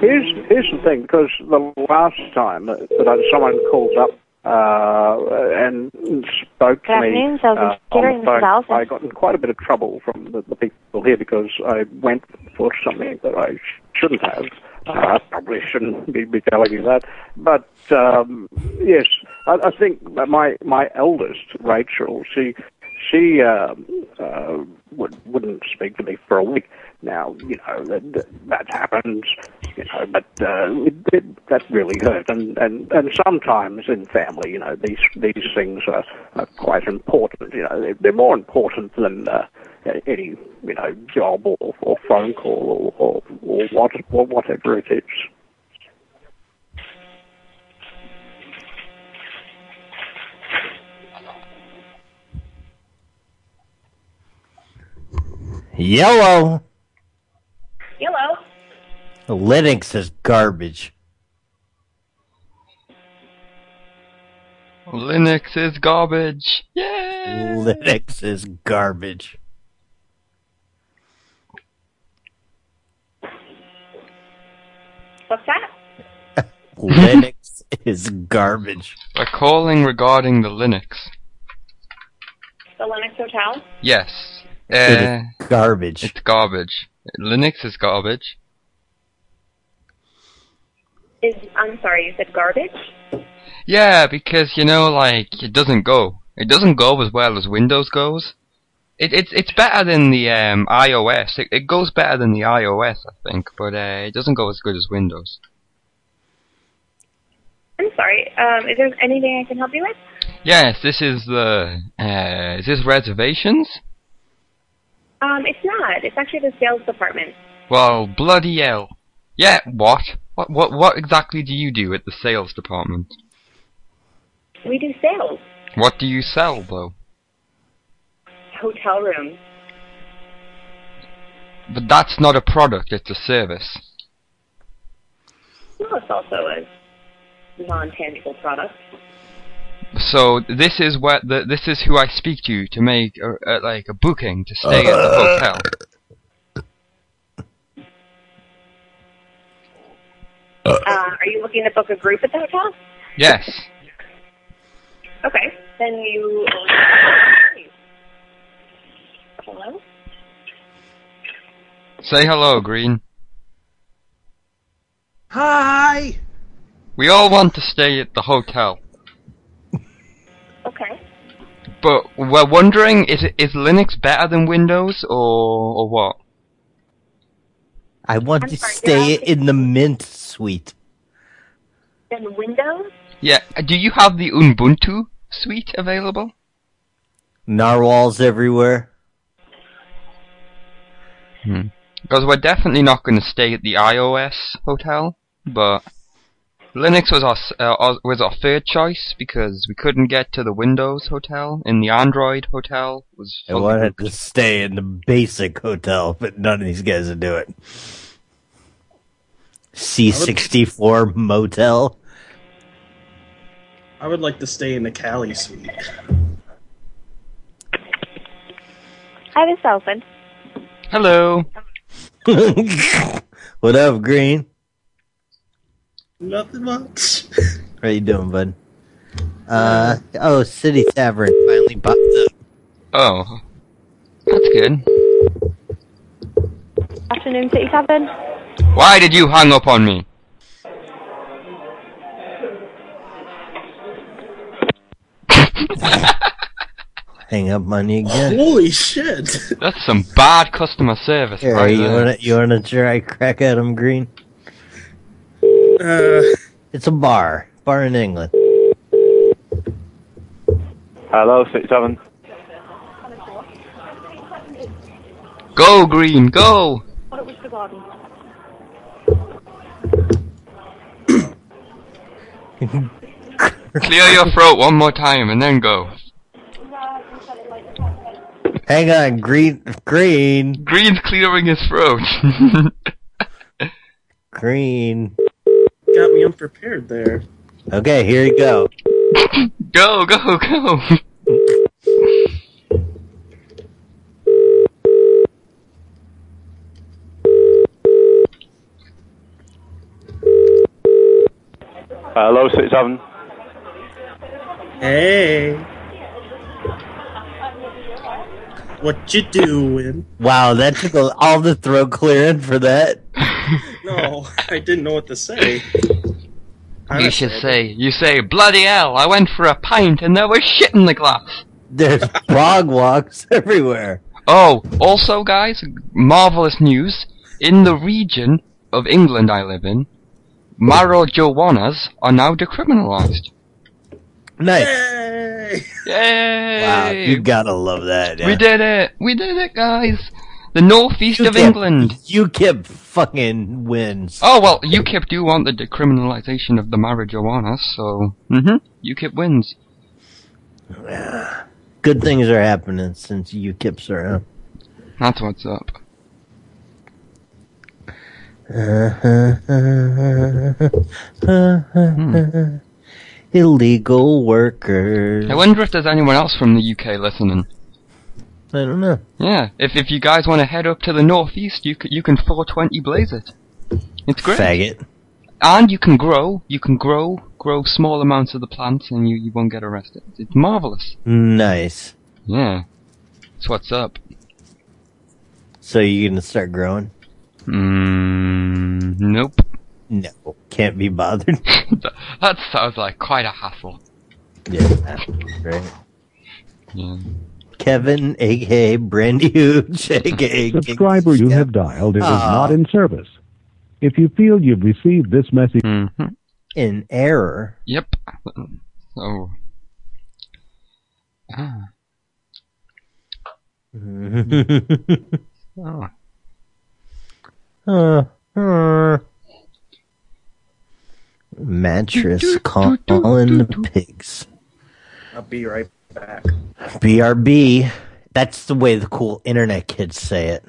here's here's the thing. Because the last time that, that I, someone called up uh, and spoke to me uh, on the phone, I got in quite a bit of trouble from the, the people here because I went for something that I sh- shouldn't have. Uh, I probably shouldn't be, be telling you that, but um, yes, I, I think my my eldest Rachel, she she um, uh, would, wouldn't speak to me for a week. Now, you know, that, that, that happens, you know, but uh, it, it, that really hurt. And, and, and sometimes in family, you know, these, these things are, are quite important. You know, they're, they're more important than uh, any, you know, job or, or phone call or, or, or, what, or whatever it is. Yellow. Yellow. Linux is garbage. Linux is garbage. Yeah. Linux is garbage. What's that? Linux is garbage. We're calling regarding the Linux. The Linux Hotel? Yes. It Uh, is garbage. it's garbage. Linux is garbage. Is I'm sorry, you said garbage? Yeah, because you know, like it doesn't go. It doesn't go as well as Windows goes. It, it's it's better than the um, iOS. It, it goes better than the iOS, I think, but uh, it doesn't go as good as Windows. I'm sorry. Um, is there anything I can help you with? Yes, this is the. Uh, is this reservations? Um, it's not. It's actually the sales department. Well, bloody hell. Yeah, what? What what what exactly do you do at the sales department? We do sales. What do you sell though? Hotel rooms. But that's not a product, it's a service. Well, it's also a non-tangible product. So this is what the this is who I speak to to make a, a, like a booking to stay at the hotel. Uh, are you looking to book a group at the hotel? Yes. Okay. Then you. Hello. Say hello, Green. Hi. We all want to stay at the hotel, Okay. but we're wondering is it, is Linux better than Windows or or what? I want I'm to sorry, stay you're in the Mint suite. Then Windows. Yeah. Do you have the Ubuntu suite available? Narwhals everywhere. Hmm. Because we're definitely not going to stay at the iOS hotel, but Linux was our uh, was our third choice because we couldn't get to the Windows hotel, and the Android hotel was. I fully wanted booked. to stay in the basic hotel, but none of these guys would do it. C64 motel. I would like to stay in the Cali suite. Hi, this is Hello. what up, Green? Nothing much. How you doing, bud? Uh oh, City Tavern finally popped up. Oh, that's good. Afternoon, City Tavern. Why did you hang up on me? Hang up on you again. Holy shit! That's some bad customer service, Here, right you there. wanna you wanna try crack at him, Green? Uh, It's a bar, bar in England. Hello, six seven. Go, Green, go! Clear your throat one more time and then go. Hang on, Green, Green, Green's clearing his throat. Green. Got me unprepared there. Okay, here you go. go, go, go! Uh, hello, six seven. Hey. What you doing? Wow, that took all the throat clearing for that. No, I didn't know what to say. You should say, you say, bloody hell, I went for a pint and there was shit in the glass. There's bog walks everywhere. Oh, also guys, marvelous news. In the region of England I live in, marijuanas are now decriminalized. Nice. Yay! Wow, you gotta love that. We did it! We did it, guys! The northeast of England. UKIP fucking wins. Oh well, UKIP do want the decriminalization of the marijuana, so mm-hmm, UKIP wins. Good things are happening since UKIP's around. That's what's up. Illegal workers. I wonder if there's anyone else from the UK listening. I don't know. Yeah, if if you guys want to head up to the northeast, you can, you can 420 blaze it. It's great. Faggot. And you can grow, you can grow, grow small amounts of the plants, and you, you won't get arrested. It's marvelous. Nice. Yeah, that's what's up. So you gonna start growing? Mm, nope. No, can't be bothered. that sounds like quite a hassle. Yeah, right. Yeah. Kevin, aka Brandy Hooch, aka subscriber you have dialed is Ah. not in service. If you feel you've received this message, in error. Yep. So. Ah. Oh. Uh, uh. Mattress calling the pigs. I'll be right back. BRB. That's the way the cool internet kids say it.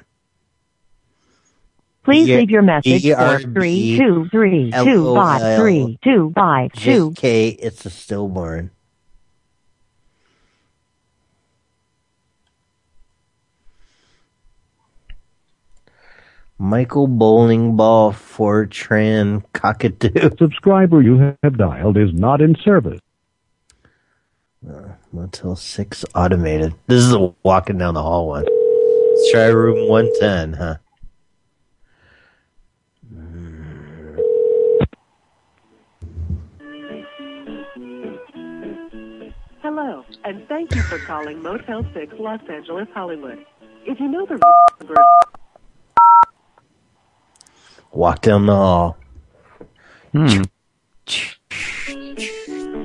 Please Yeah, leave your message for BRB, three two three two five three two five two. JK, it's a stillborn. Michael Bowling Ball Fortran Cockatoo. subscriber you have dialed is not in service. Uh, Motel 6 automated. This is a walking down the hall one. Let's try room 110, huh? Hello, and thank you for calling Motel 6 Los Angeles, Hollywood. If you know the room number, Walk down the hall. Hmm.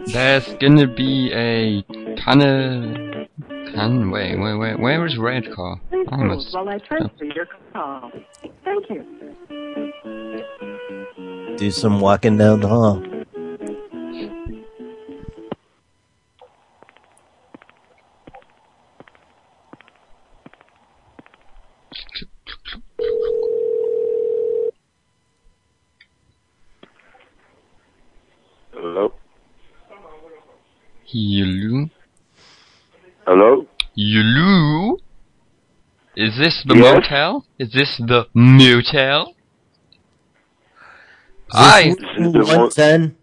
There's gonna be a kind of. Can wait, wait, wait. Where is red car? please I hold must. while I transfer your call. Thank you. Do some walking down the hall. Hello. Hello? Hello? Hello? Is this the Yes? motel? Is this the motel? I One ten.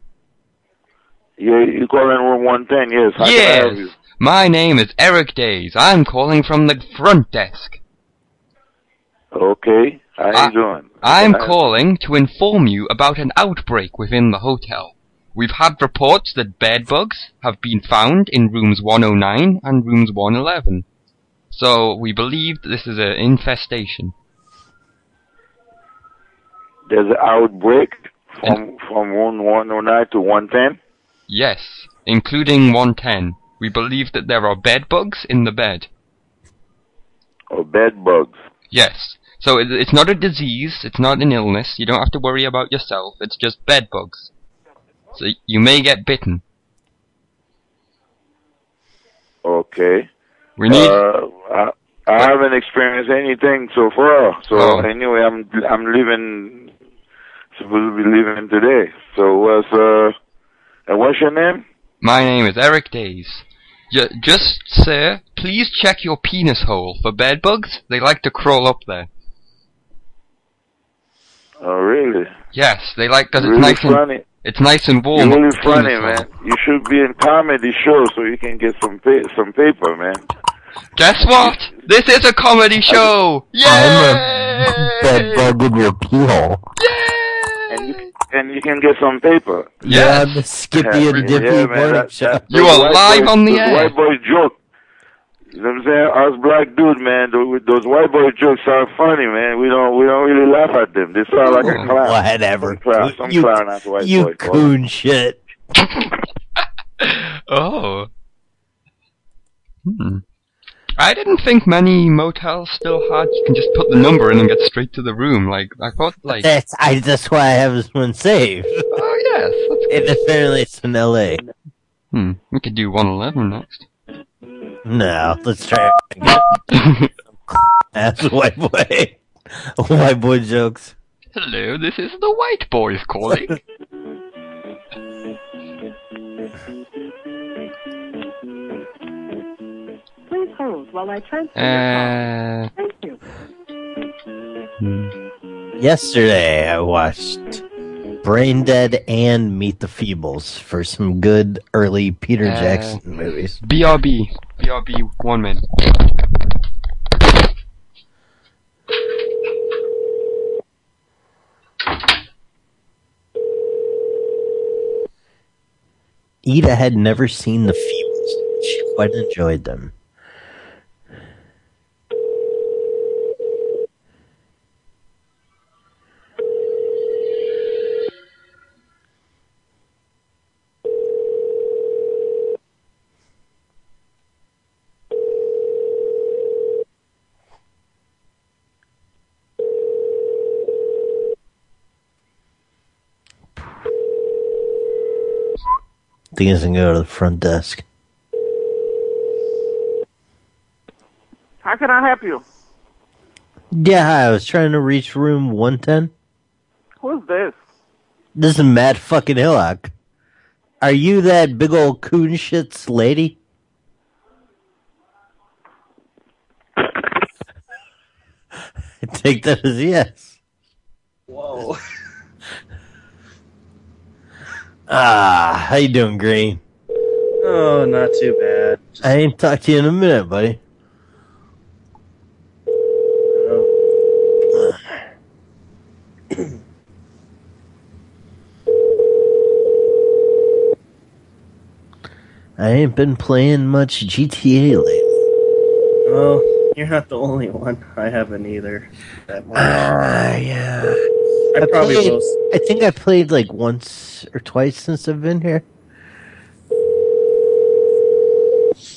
You you calling room one ten? Yes. How can I help you? Yes. My name is Eric Days. I'm calling from the front desk. Okay. How you I- doing? I'm I- calling to inform you about an outbreak within the hotel. We've had reports that bed bugs have been found in rooms 109 and rooms 111. So we believe this is an infestation. There's an outbreak from from oh nine to one ten. Yes, including 110. We believe that there are bed bugs in the bed. Or bed bugs. Yes. So it, it's not a disease, it's not an illness, you don't have to worry about yourself, it's just bed bugs. So you may get bitten. Okay. We need- Uh, I, I haven't experienced anything so far. So Oh. anyway, I'm I'm leaving. Supposed to be leaving today. So what's uh, and what's your name? My name is Eric Days. Just, sir, please check your penis hole for bed bugs. They like to crawl up there. Oh really? Yes, they like because Really it's nice funny. and it's nice and warm. You're really funny, man. You should be in comedy show so you can get some pa- some paper, man. Guess what? This is a comedy show. I'm a bed bug in your pee hole. And you and you can get some paper. Yeah, the Skippy and Dippy man, that- show. that- You are white live boys- on the those air. White boy joke. You know what I'm saying? Us black dude, man, those, those white boy jokes sound funny, man. We don't we don't really laugh at them. They sound like a clown. Whatever. Some clown, some You- clown at white You boy. coon shit. Oh. Hmm. I didn't think many motels still had. You can just put the number in and get straight to the room. Like I thought, like That's I. That's why I have this one saved. oh yes, that's And apparently it's in L.A. Hmm. We could do 111 next. No, let's try it again. That's white boy. White boy jokes. Hello, this is the white boys calling. Please hold while I transfer your uh. call. Thank you. Yesterday I watched Braindead and Meet the Feebles for some good early Peter Uh, Jackson movies. BRB. BRB. One minute. Ida had never seen the Feebles. She quite enjoyed them. I think it's gonna go to the front desk. How can I help you? Yeah, hi, I was trying to reach room 110. Who's this? This is Matt fucking Hillock. Are you that big old coon shits lady? I take that as a yes. Whoa. Ah, how you doing, Green? Oh, not too bad. I ain't talked to you in a minute, buddy. I ain't been playing much GTA lately. Well, you're not the only one. I haven't either. Ah, yeah. I probably played- will. I think I played like once or twice since I've been here.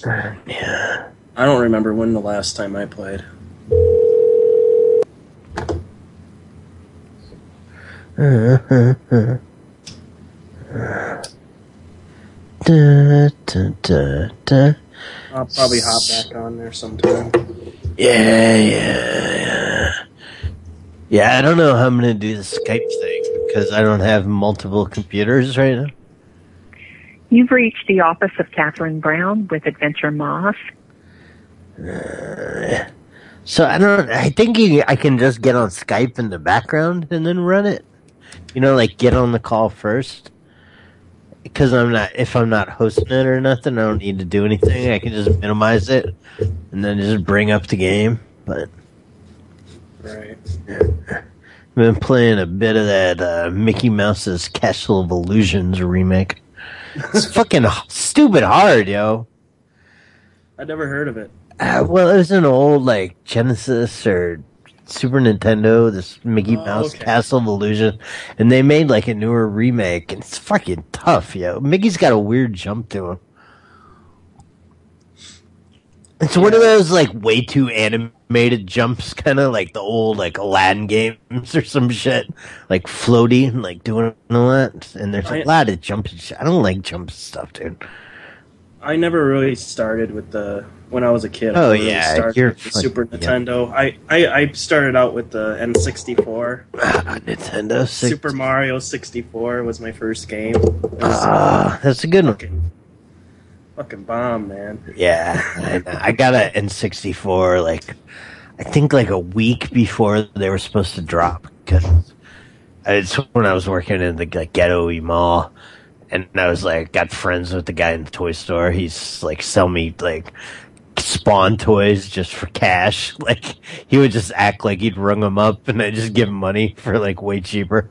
Yeah. I don't remember when the last time I played. Da, da, da, da. I'll probably hop back on there sometime. Yeah, yeah, yeah. Yeah, I don't know how I'm gonna do the Skype thing because I don't have multiple computers right now. You've reached the office of Catherine Brown with Adventure Moth. Uh, so I don't. I think you, I can just get on Skype in the background and then run it. You know, like get on the call first. Because I'm not. If I'm not hosting it or nothing, I don't need to do anything. I can just minimize it and then just bring up the game. But Right. I've been playing a bit of that uh, Mickey Mouse's Castle of Illusions remake. It's fucking stupid hard, yo. I never heard of it. Uh, well, it was an old like Genesis or Super Nintendo, this Mickey Mouse okay. Castle of Illusion, and they made like a newer remake, and it's fucking tough, yo. Mickey's got a weird jump to him. It's one of those like way too animated jumps, kind of like the old like Aladdin games or some shit, like floaty and like doing all that. And there's a lot of shit. I don't like jump stuff, dude. I never really started with the when I was a kid. Oh, really yeah, you're with the fucking- Super yeah. Nintendo. I, I I started out with the N64. Nintendo six- Super Mario 64 was my first game. Was Ah, that's a good one. Fucking, bomb, man. Yeah, I. I got an N64 like I think like a week before they were supposed to drop because it's when I was working in the like, ghetto mall, and I was like got friends with the guy in the toy store. He's like sell me like spawn toys just for cash. Like he would just act like he'd rung them up, and I just give him money for like way cheaper.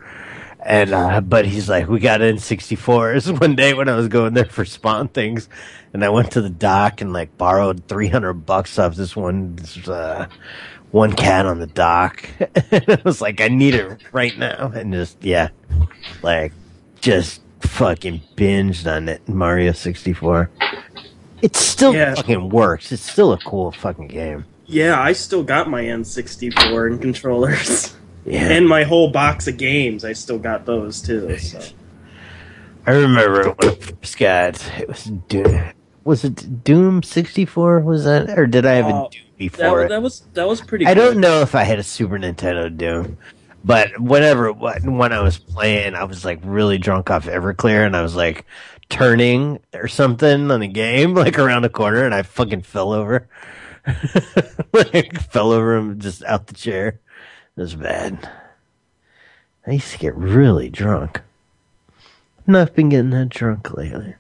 And uh, but he's like, we got N64s one day when I was going there for spawn things, and I went to the dock and like borrowed three hundred bucks off this one this, uh, one cat on the dock. and I was like, I need it right now, and just yeah, like just fucking binged on it Mario sixty four. It still Yeah. fucking works. It's still a cool fucking game. Yeah, I still got my N64 and controllers. Yeah. And my whole box of games, I still got those too. So. I remember when I first got it was Doom. Was it Doom sixty four? Was that or did I have a Oh, Doom before that, it? that was that was pretty. I don't know if I had a Super Nintendo Doom, but whenever when when I was playing, I was like really drunk off Everclear, and I was like turning or something on the game, like around a corner, and I fucking fell over, like fell over and just out the chair. It was bad. I used to get really drunk. Not been getting that drunk lately.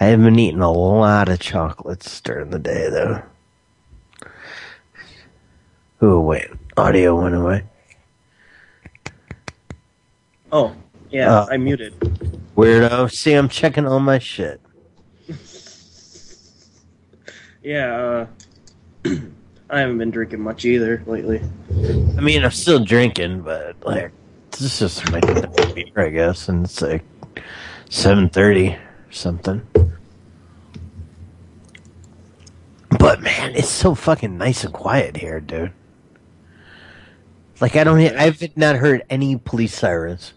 I have been eating a lot of chocolates during the day, though. Oh wait, audio went away. Oh, yeah, Oh. I muted. Weirdo. See, I'm checking all my shit. Yeah, uh, I haven't been drinking much either lately. I mean, I'm still drinking, but like, this is my beer, I guess, and it's like 7:30 or something. But man, it's so fucking nice and quiet here, dude. Like I don't, I've not heard any police sirens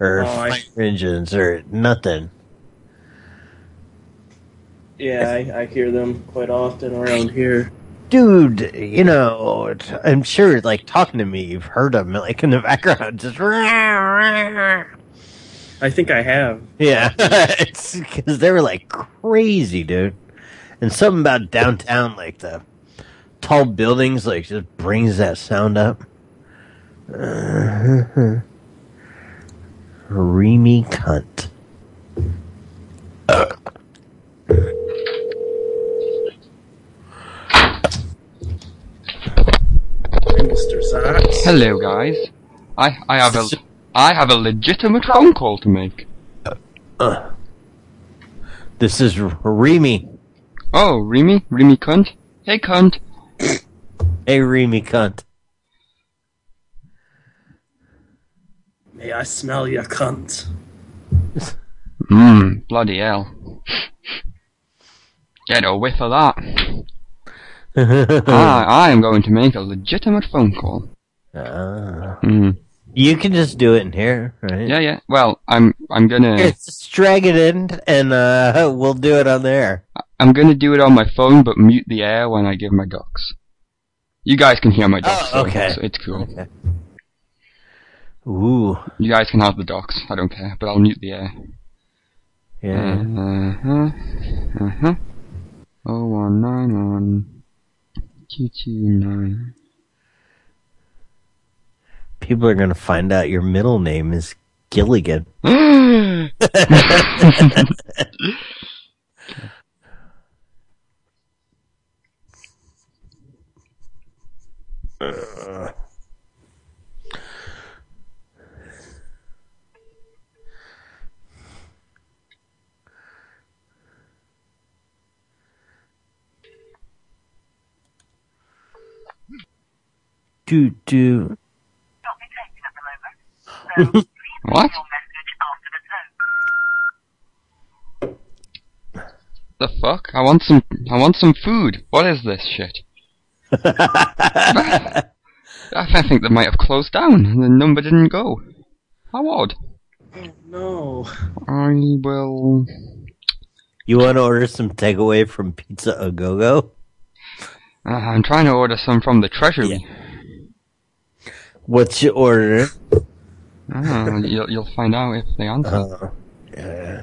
or Oh, I- fire engines or nothing. Yeah, I, I hear them quite often around here. Dude, you know, t- I'm sure, like talking to me, you've heard them like in the background, just I think I have. Yeah, it's because they were like crazy, dude. And something about downtown, like the tall buildings, like just brings that sound up. Uh, Reamy cunt. Mr. Zox. Hello, guys. I I have a I have a legitimate phone call to make. Uh, this is R- Reamy. Oh, Remy, Remy cunt. Hey, cunt. Hey, Reamy cunt. May I smell your cunt? Mmm, bloody hell. Get a whiff of that. I, I am going to make a legitimate phone call. Ah. Mm. You can just do it in here, right? Yeah, yeah. Well, I'm I'm gonna Here, just drag it in, and uh, we'll do it on there. I'm gonna do it on my phone, but mute the air when I give my docs. You guys can hear my docs. Oh, okay. So it's cool. Ooh. You guys can have the docs. I don't care, but I'll mute the air. Yeah. Uh-huh. Uh-huh. Oh one nine one two two nine. People are gonna find out your middle name is Gilligan. Uh, do do. What? The fuck? I want some. I want some food. What is this shit? I I think they might have closed down. and The number didn't go. How odd. No. I will. You want to order some takeaway from Pizza A Go Go? Uh, I'm trying to order some from the treasury. What's your order? Ah, you'll, you'll find out if they answer. Uh, yeah.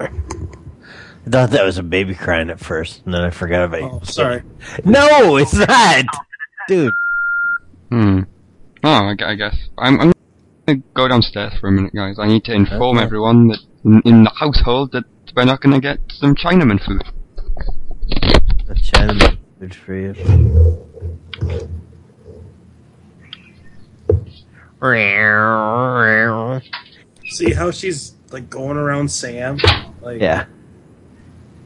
I thought that was a baby crying at first, and then I forgot about you. Oh, sorry. No, it's not, dude. Hmm. Oh, I, I guess. I'm, I'm gonna go downstairs for a minute, guys. I need to inform Okay. everyone that in, in the household that we're not gonna get some Chinaman food. A Chinaman food for you. See how she's like going around Sam? Like Yeah.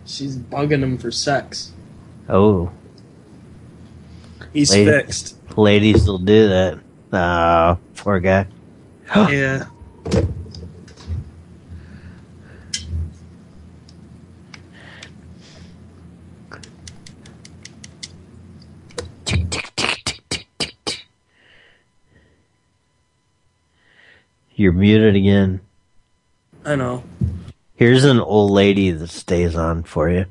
she's bugging him for sex. Oh. He's Lady- fixed. Ladies will do that. Ah, poor guy. yeah. You're muted again. I know. Here's an old lady that stays on for you.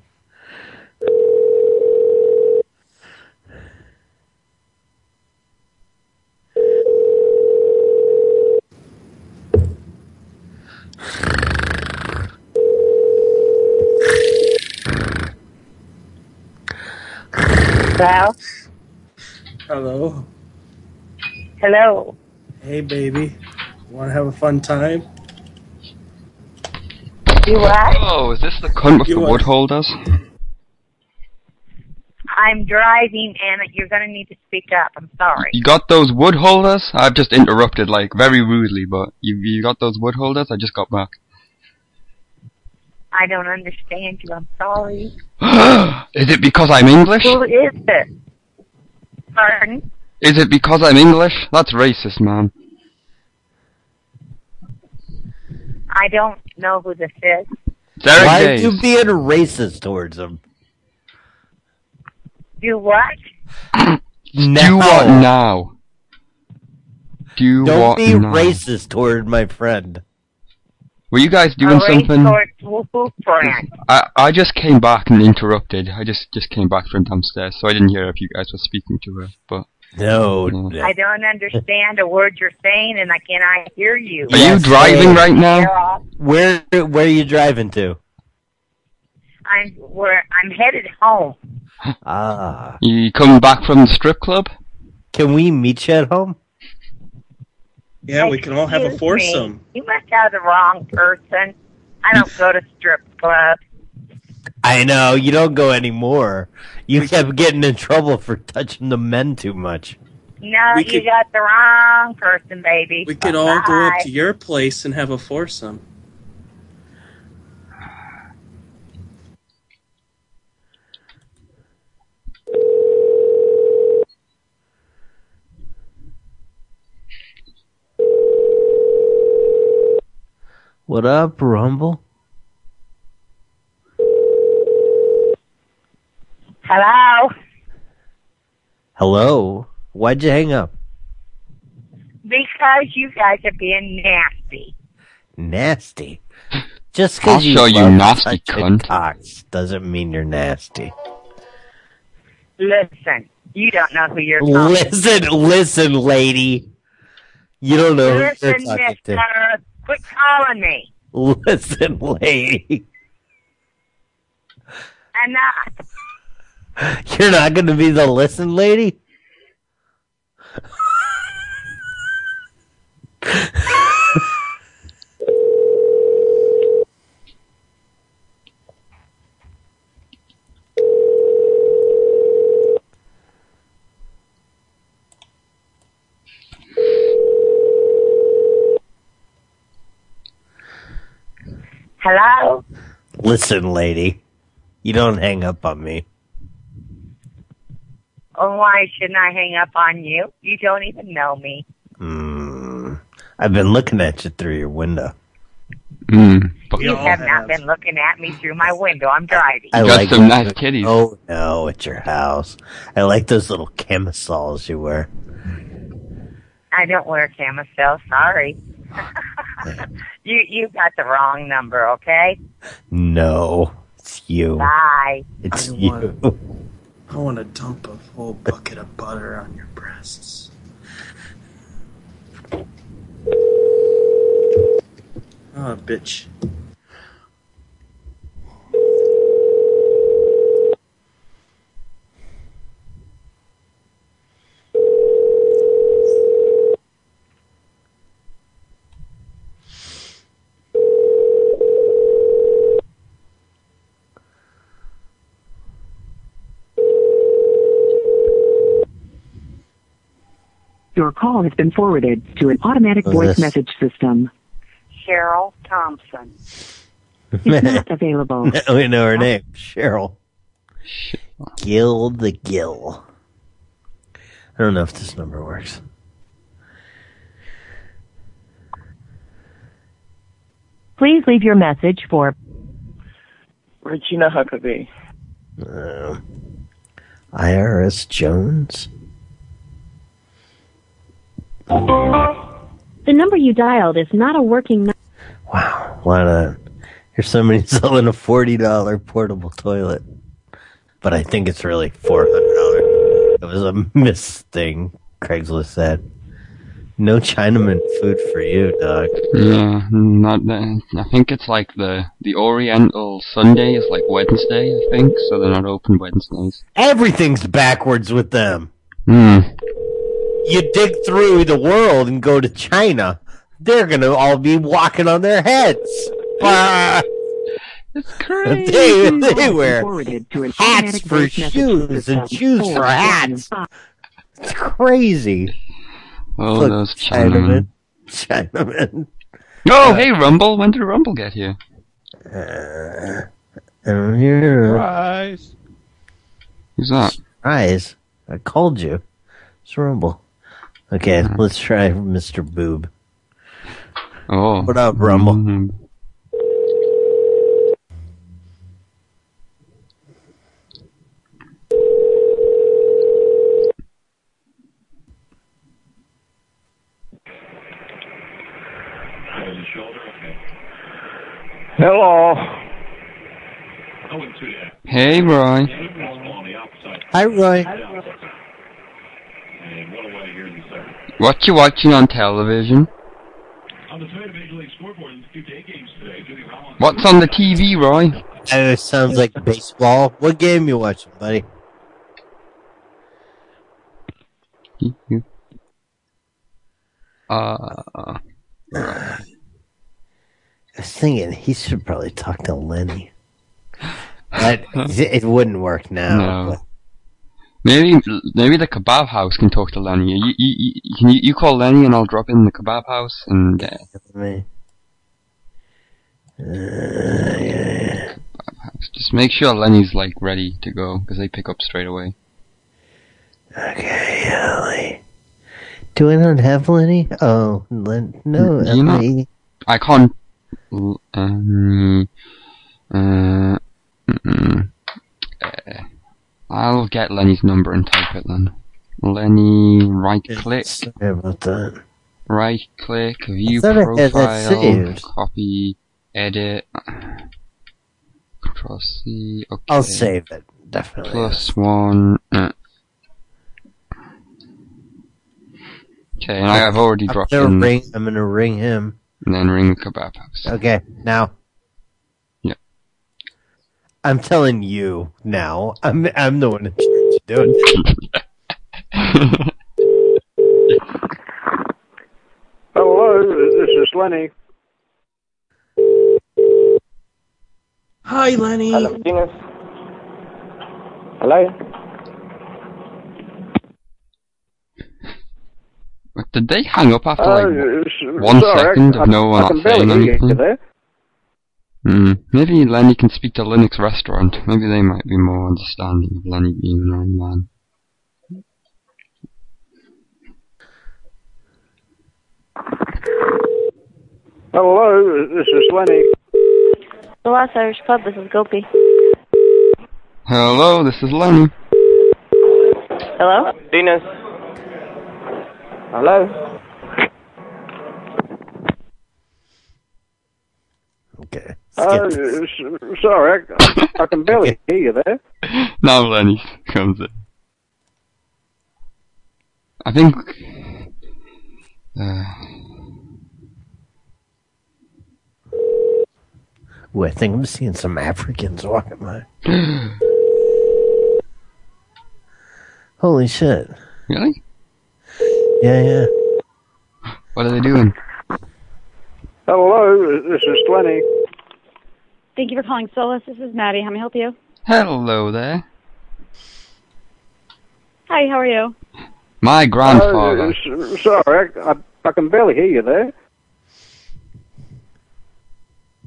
Hello? Hello. Hello. Hey baby. Wanna have a fun time? You what? Oh, is this the cunt with You the what? wood holders? I'm driving and you're going to need to speak up. I'm sorry. You got those wood holders? I've just interrupted, like, very rudely, but you you got those wood holders? I just got back. I don't understand you. I'm sorry. is it because I'm English? Who is this? Pardon? Is it because I'm English? That's racist, man. I don't know who this is. Derek Why are you being racist towards him? Do what? Do what now? Do Don't what be now? racist toward my friend. Were you guys doing a something? towards friend. I I just came back and interrupted. I just just came back from downstairs, so I didn't hear if you guys were speaking to her. But No. I don't understand a word you're saying and I cannot hear you. Are you driving right now? Where where are you driving to? I'm where I'm headed home. Ah. you coming back from the strip club? Can we meet you at home? Yeah, we can all have a Excuse foursome. me. You must have the wrong person. I don't go to strip clubs. I know, you don't go anymore. You kept getting in trouble for touching the men too much. No, We you could- got the wrong person, baby. We could all go up to your place and have a foursome. What up, Rumble? Hello? Hello? Why'd you hang up? Because you guys are being nasty. Nasty. Just because you show you love nasty cunt. doesn't mean you're nasty. Listen, you don't know who you're talking Listen, listen, lady. You don't know who Listen, you're talking mister, to. quit calling me. Listen, lady. Enough. You're not going to be the listen lady? Hello? Listen, lady. You don't hang up on me. Why shouldn't I hang up on you? You don't even know me. Hmm. I've been looking at you through your window. Mm. You have not been looking at me through my window. I'm driving. I Got like some nice kitties. Oh no, it's your house. I like those little camisoles you wear. I don't wear camisole. Sorry. you you got the wrong number. Okay. No, it's you. Bye. It's I you. I want to dump a whole bucket of butter on your breasts. Oh, bitch. Your call has been forwarded to an automatic Who's voice this? message system. Cheryl Thompson. It's not available. Now we know her name, Cheryl. Gil the Gill. I don't know if this number works. Please leave your message for Regina Huckabee. Uh, IRS Jones. The number you dialed is not a working number. Wow, why not? Here's somebody selling a forty dollar portable toilet, but I think it's really four hundred dollars. It was a miss thing. Craigslist said. No Chinaman food for you, dog. Yeah, not that. I think it's like the the Oriental Sunday is like Wednesday, I think, so they're not open Wednesdays. Everything's backwards with them. Hmm. You dig through the world and go to China, they're gonna all be walking on their heads. It's crazy. They, they wear Forwarded to an hats for shoes and shoes for hats. It's crazy. Oh, Look, those Chinamen. Chinamen. Oh, hey, Rumble. When did Rumble get here? Uh, I don't hear. Rise. Who's that? Rise. I called you. It's Rumble. Okay, let's try Mr. Boob. Oh. What up, Rumble? Mhm. Hello. Hey, Roy. Hi, Roy. What you watching on television? What's on the TV, Roy? Oh, sounds like baseball. What game you watching, buddy? Uh, I was thinking he should probably talk to Lenny. But it wouldn't work now. no. Maybe, maybe the kebab house can talk to Lenny. You, you, you, can you, you call Lenny and I'll drop in the kebab house and. Uh, Me. Just make sure Lenny's like ready to go because they pick up straight away. Okay, Ellie. Do I not have Lenny? Oh, Len- no, You Ellie. I can't. Um, uh. Uh, I'll get Lenny's number and type it then. Lenny, right click. Sorry about that. Right click, view thought I had that profile, copy, edit, control C, okay. I'll save it. definitely. Plus one. uh. Okay, and I, I've already I'm dropped gonna ring. I'm gonna ring him. And then ring the kebab house. Okay, now. Yeah. I'm telling you now. I'm I'm the one in charge doing it. Hello, this is Lenny. Hi, Lenny. Hello, Hello? Did they hang up after Uh, like s- one sorry, second I- of no one I not can saying hear you anything? There. Hmm. Maybe Lenny can speak to Linux Restaurant. Maybe they might be more understanding of Lenny being an old man. Hello, this is Lenny. The Last Irish Pub, this is Gopi. Hello, this is Lenny. Hello? Venus. Hello? Okay. Uh, s- sorry, I, I can barely hear you there. Now Lenny comes in. I think. Uh, Ooh, I think I'm seeing some Africans walking by. Holy shit! really? Yeah, yeah. What are they doing? Hello, this is Lenny. Thank you for calling Solus. This is Maddie. How may I help you? Hello there. Hi, how are you? My grandfather. Uh, sorry, I, I can barely hear you there.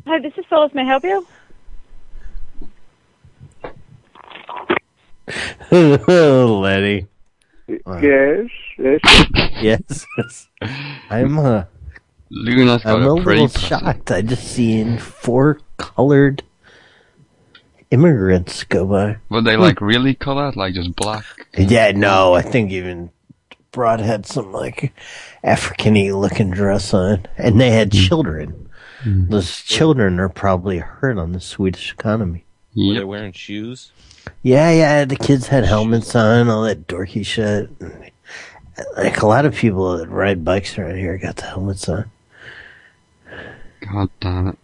Hi, this is Solus. May I help you? Letty. Yes, yes. yes. I'm uh Luna's got I'm a a pretty little shocked. I just seen four colored immigrants go by. Were they like really colored, like just black? Yeah, no, I think even Broad had some like African-y looking dress on, and they had hmm. children. Hmm. Those children are probably hurt on the Swedish economy. Were they wearing shoes? Yeah, yeah, the kids had helmets on, all that dorky shit. Like a lot of people that ride bikes around here got the helmets on. God damn it.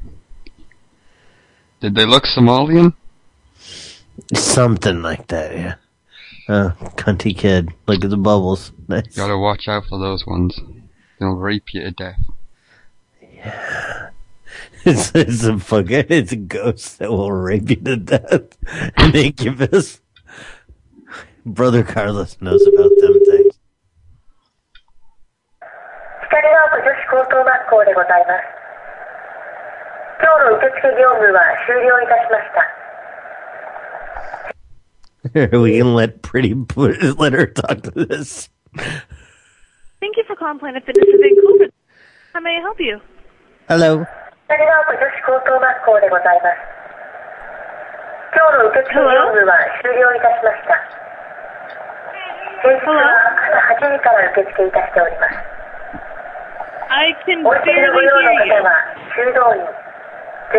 Did they look Somalian? Something like that, yeah. Oh, cunty kid. Look at the bubbles. Nice. Gotta watch out for those ones. They'll rape you to death. It's, it's a fucking, it's a ghost that will rape you to death. An incubus. Brother Carlos knows about them things. 光が丘女子高等学校でございます。 今日の受付業務は終了いたしました。 we can let pretty put, let her talk to this. Thank you for calling Planet Fitness in Vancouver. How may I help you? Hello. 光が丘女子高等学校でございます。今日の受付業務は終了いたしました。平日は朝8時から受付いたしております。 I can お一人 barely ご用の hear 方 you. は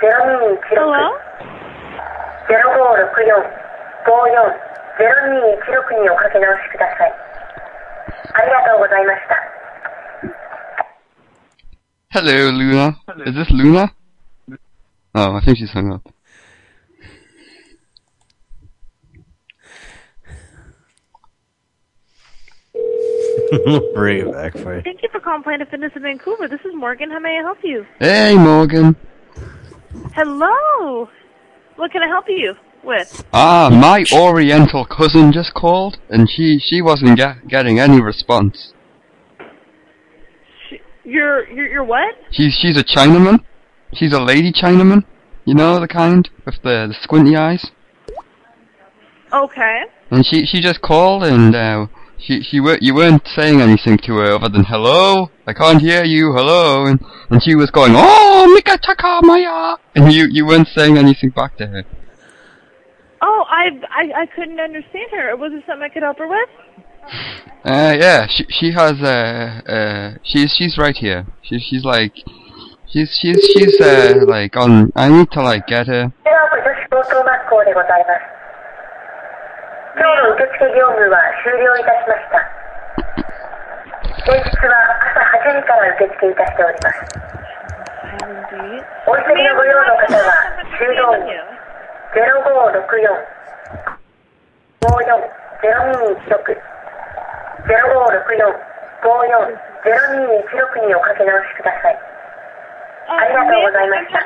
修道院0564-54-0216におかけ直しください。ありがとうございました。Hello, Luna. Is this Luna? Oh, I think she's hung up. bring it back for you. Thank you for calling Planet Fitness in Vancouver. This is Morgan. How may I help you? Hey, Morgan. Hello. What can I help you with? Ah, my Oriental cousin just called, and she she wasn't get, getting any response. You're you're, you're what? She's she's a Chinaman. She's a lady Chinaman. You know the kind with the, the squinty eyes. Okay. And she she just called, and uh, she she were you weren't saying anything to her other than hello. I can't hear you. Hello, and and she was going oh Mika Taka Maya, and you you weren't saying anything back to her. Oh, I, I I couldn't understand her. Was it something I could help her with? Uh, yeah, she she has uh uh she's she's right here. She's she's like she's she's she's uh like on. I need to like get her. 今日の受付業務は終了いたしました。平日は朝8時から受付いたしております。お急ぎのご用の方は、修道院0564 540216 0564 540216におかけ直しください。ありがとうございました。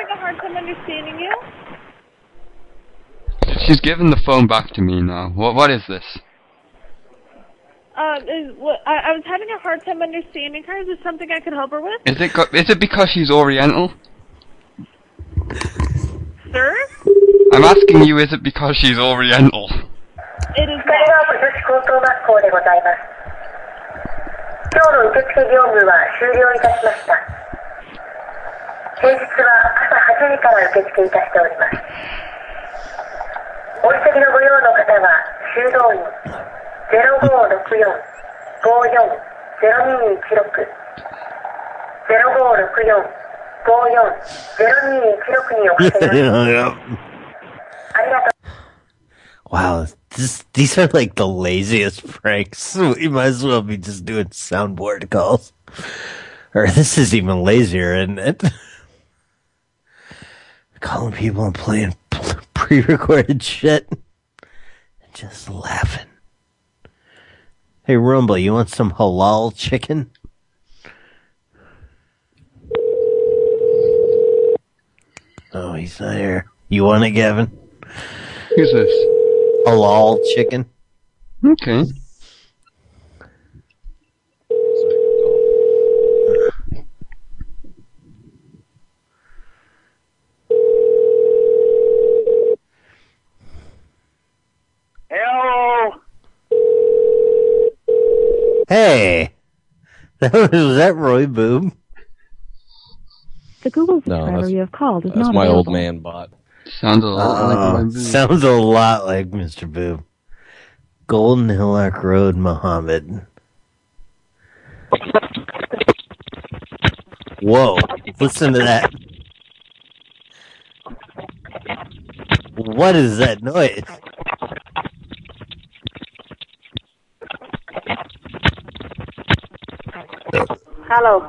She's given the phone back to me now. What what is this? Um, is, what, I, I was having a hard time understanding her. Is there something I could help her with? Is it go- is it because she's Oriental? Sir? I'm asking you, is it because she's Oriental? It is 光おります。お急ぎのご用の方は、修道院0564 540216 0564 540216におかけ直しください。ありがとう。 Wow, this, these are like the laziest pranks. We might as well be just doing soundboard calls. Or this is even lazier, isn't it? Calling people and playing pre-recorded shit. Just laughing. Hey Rumble, you want some halal chicken? Oh, he's not here. You want it, Gavin? Who's this? Halal chicken. Okay. Hello. Hey, that was, was that Roy Boob? The Google No, subscriber that's- you have called is That's not my old man bot. Sounds a lot uh-uh. like Oh, Roy Boob. sounds a lot like Mr. Boob. Golden Hillock Road, Muhammad. Whoa, listen to that. What is that noise? Hello.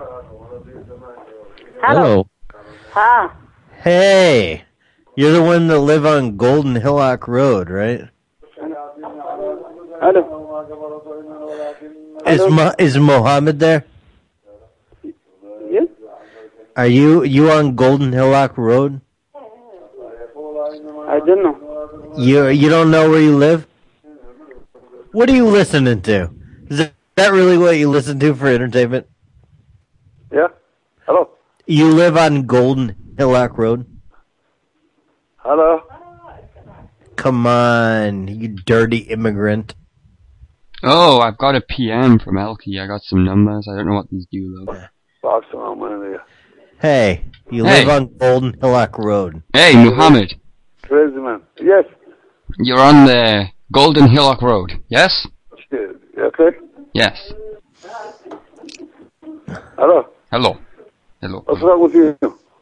Hello. Ah, Hey, you're the one that live on Golden Hillock Road, right? Hello. Is Mo- is Mohammed there? Yes. Are you you on Golden Hillock Road? I don't know. You you don't know where you live? What are you listening to? Is that really what you listen to for entertainment? Yeah. Hello. You live on Golden Hillock Road? Hello. Come on, you dirty immigrant. Oh, I've got a PM from Elkie. I got some numbers. I don't know what these do though. Box on one of you. Hey, you Hey. live on Golden Hillock Road. Hey, Muhammad. Crazy man. Yes. You're on the Golden Hillock Road. Yes? Okay. Yes. Hello. Hello. Hello. What's wrong with you?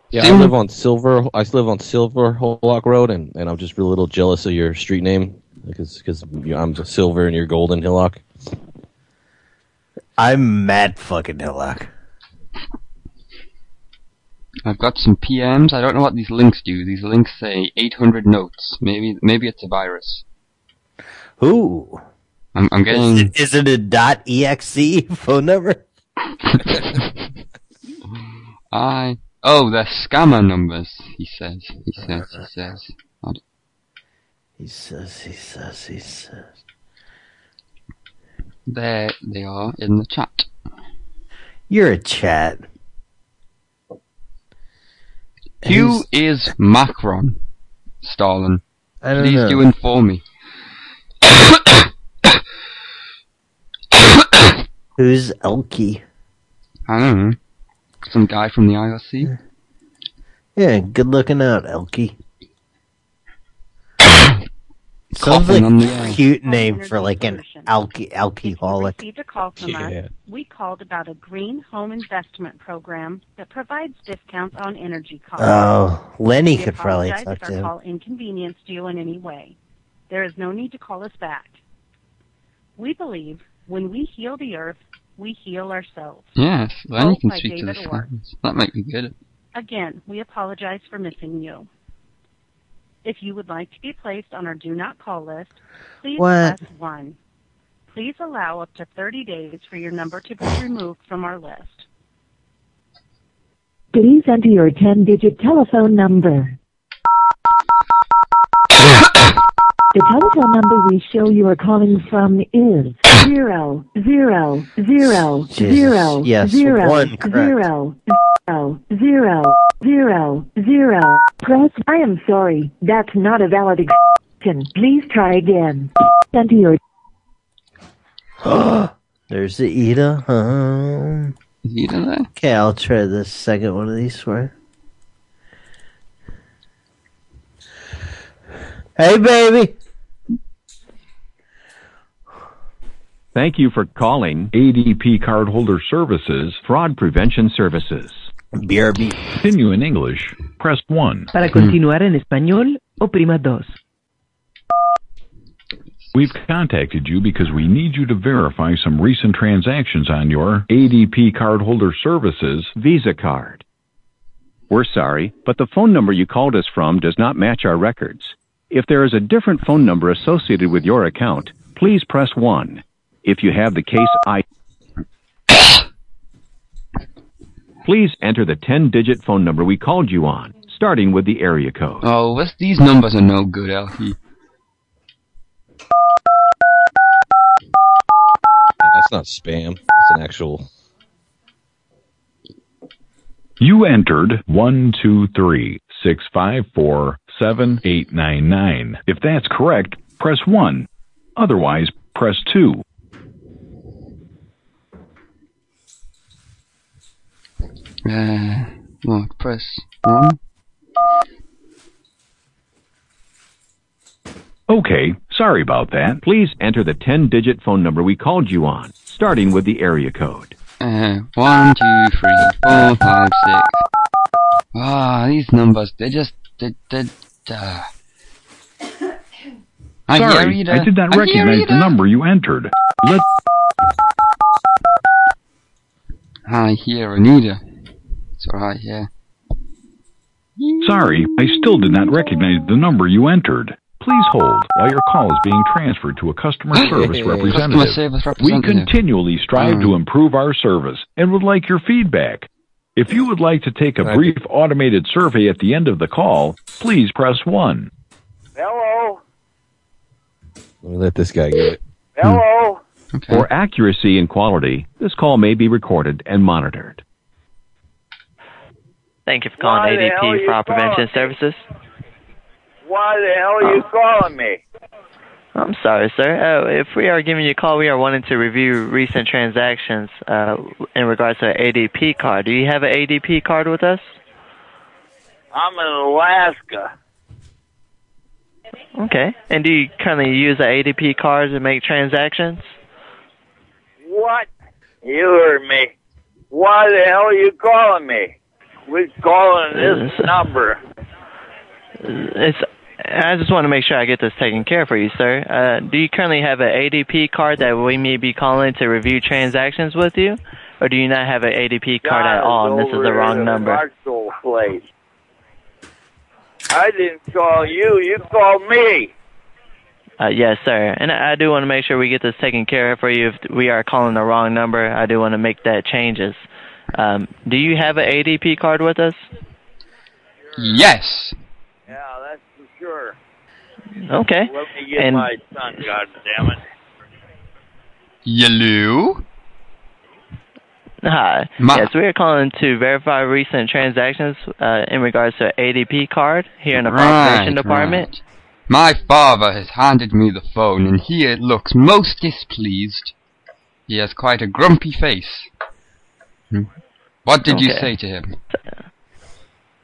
Yeah, I Sim- live on Silver. I live on Silver Hollock Road, and, and I'm just a little jealous of your street name because because I'm Silver and you're Golden Hillock. I'm Matt fucking Hillock. I've got some PMs. I don't know what these links do. These links say 800 notes. Maybe maybe it's a virus. Who? I'm, I'm Is getting. it, is it a dot .exe phone number? I. Oh, they're scammer numbers. He says. He says. He says. He says, he says, he says. There they are in the chat. You're a chat. Who is Macron? Stalin. I don't Please know. do inform me. Who's Elkie? I don't know. Some guy from the IRC. Yeah, good looking out, Elkie. Sounds like on the a cute name for like an alky alcoholic. received a call from Yeah. us. We called about a green home investment program that provides discounts on energy costs. Oh, Lenny We could probably apologize talk if to our him. call inconvenienced you in any way. There is no need to call us back. We believe when we heal the earth, we heal ourselves. Yes, then you can by speak to the David Orr. That might be good. Again, we apologize for missing you. If you would like to be placed on our do not call list, please What? press 1. Please allow up to 30 days for your number to be removed from our list. Please enter your 10-digit telephone number. The telephone number we show you are calling from is zero zero zero Jesus. zero Yes, zero one, correct. zero zero zero zero zero. Press. I am sorry, that's not a valid extension. Please try again. Enter your There's the Ida. Um, Ida? Okay, I'll try the second one of these for you. Hey, baby. Thank you for calling ADP Cardholder Services Fraud Prevention Services. BRB. Continue in English. Press 1. Para continuar en español, oprima dos. We've contacted you because we need you to verify some recent transactions on your ADP Cardholder Services Visa card. We're sorry, but the phone number you called us from does not match our records. If there is a different phone number associated with your account, please press 1. If you have the case I Please enter the 10-digit phone number we called you on, starting with the area code. Oh, what's, these numbers are no good, Elkie. That's not spam. It's an actual. You entered one two three six five four seven eight nine nine. If that's correct, press 1. Otherwise, press 2. Uh, what, press 1? Okay, sorry about that. Please enter the 10-digit phone number we called you on, starting with the area code. Uh, one, two, three, four, five, six. Ah, these numbers, they just, they, they, uh. I hear Sorry, Rita. I did not I hear recognize the number you entered. Let I hear Anita. It's alright, yeah. Sorry, I still did not recognize the number you entered. Please hold while your call is being transferred to a customer service Customer representative. We representative. continually strive Mm. to improve our service and would like your feedback. If you would like to take a brief automated survey at the end of the call, please press 1. Hello? Let me let this guy get it. Hello? For accuracy and quality, this call may be recorded and monitored. Thank you for calling Why the hell ADP you Fraud Prevention calling? Services. Why the hell are you uh. calling me? I'm sorry, sir. Uh, if we are giving you a call, we are wanting to review recent transactions uh, in regards to an ADP card. Do you have an ADP card with us? I'm in Alaska. Okay. And do you currently use an ADP card to make transactions? What? You heard me. Why the hell are you calling me? We're calling this number. It's. I just want to make sure I get this taken care of for you, sir. Uh, do you currently have an ADP card that we may be calling to review transactions with you, or do you not have an ADP card at all? And this is over the wrong number. Place. I didn't call you. You called me. Uh, yes, sir. And I I do want to make sure we get this taken care of for you. If we are calling the wrong number, I do want to make that changes. Um, do you have an ADP card with us? Yes. Yeah, that's for sure. Okay. Let me get And- my son, God damn it. Yellow? Hi. Ma- yes, we are calling to verify recent transactions uh, in regards to an ADP card here in the Population Department. right. My father has handed me the phone, and he looks most displeased. He has quite a grumpy face. Hmm. What did you say to him?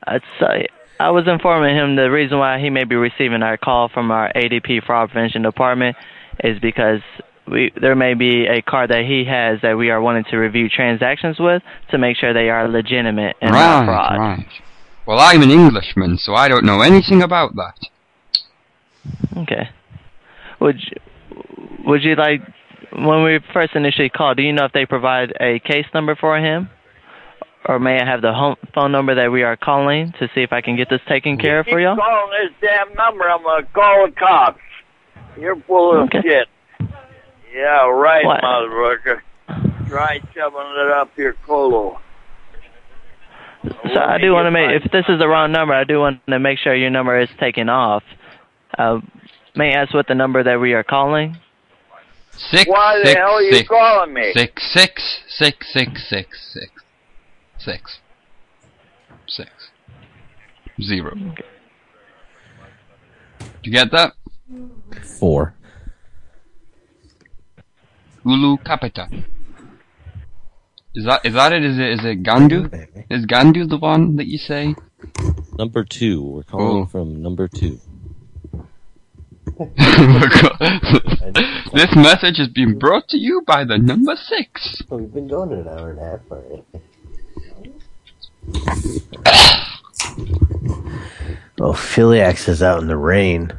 I'd say I was informing him the reason why he may be receiving our call from our ADP fraud prevention department is because we there may be a card that he has that we are wanting to review transactions with to make sure they are legitimate and not fraud. right. Well, I'm an Englishman, so I don't know anything about that. Okay. Would you, would you like when we first initially called? Do you know if they provide a case number for him, or may I have the home phone number that we are calling to see if I can get this taken care of for Keep you? calling this damn number, I'm gonna call the cops. You're full of Okay. shit. Yeah, right, What? motherfucker. Try shoving it up your colo. So I do want to make if this is the wrong number, I do want to make sure your number is taken off. Uh, may I ask what the number that we are calling? Six, Why the six, hell are you six, calling me? Six, six, six, six, six, six, six, six, zero. Did you get that? Four. Ulu Capita. Is that is that it? Is it is it Gandu? Is Gandu the one that you say? Number two. We're calling Oh. from number two. this message is being brought to you by the number six. We've been going an hour and a half already. Oh, Philiax is out in the rain.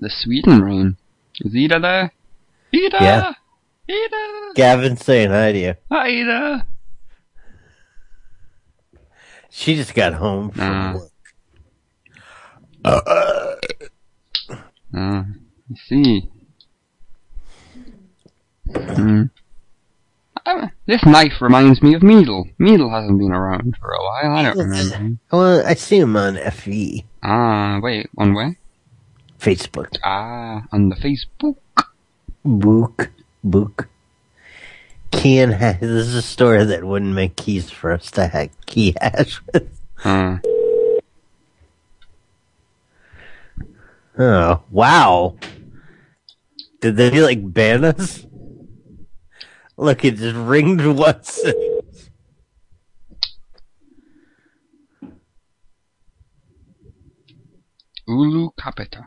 The Sweden rain. Is Ida there? Ida! Yeah. Ida! Gavin's saying hi to you. Ida! She just got home from Ah. work. Uh, I see. Hmm. Uh, this knife reminds me of Meadle. Meadle hasn't been around for a while. I don't remember him. Well, I see him on FB. Ah, wait, on where? Facebook. Ah, on the Facebook. Book. Book. Key and hash. This is a store that wouldn't make keys for us to have key hash with. Uh, Oh, wow. Did they like ban us? Look, it just ringed once. Ulu Capita.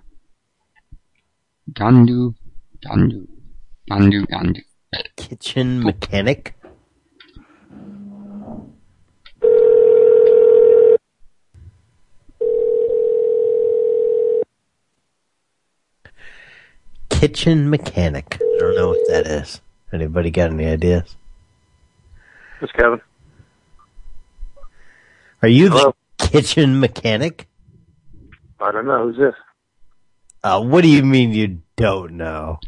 Gandu, Gandu, Gandu, Gandu. Kitchen mechanic? Kitchen mechanic. I don't know what that is. Anybody got any ideas? It's Kevin. Are you the kitchen mechanic? I don't know. Who's this? Uh, what do you mean you don't know?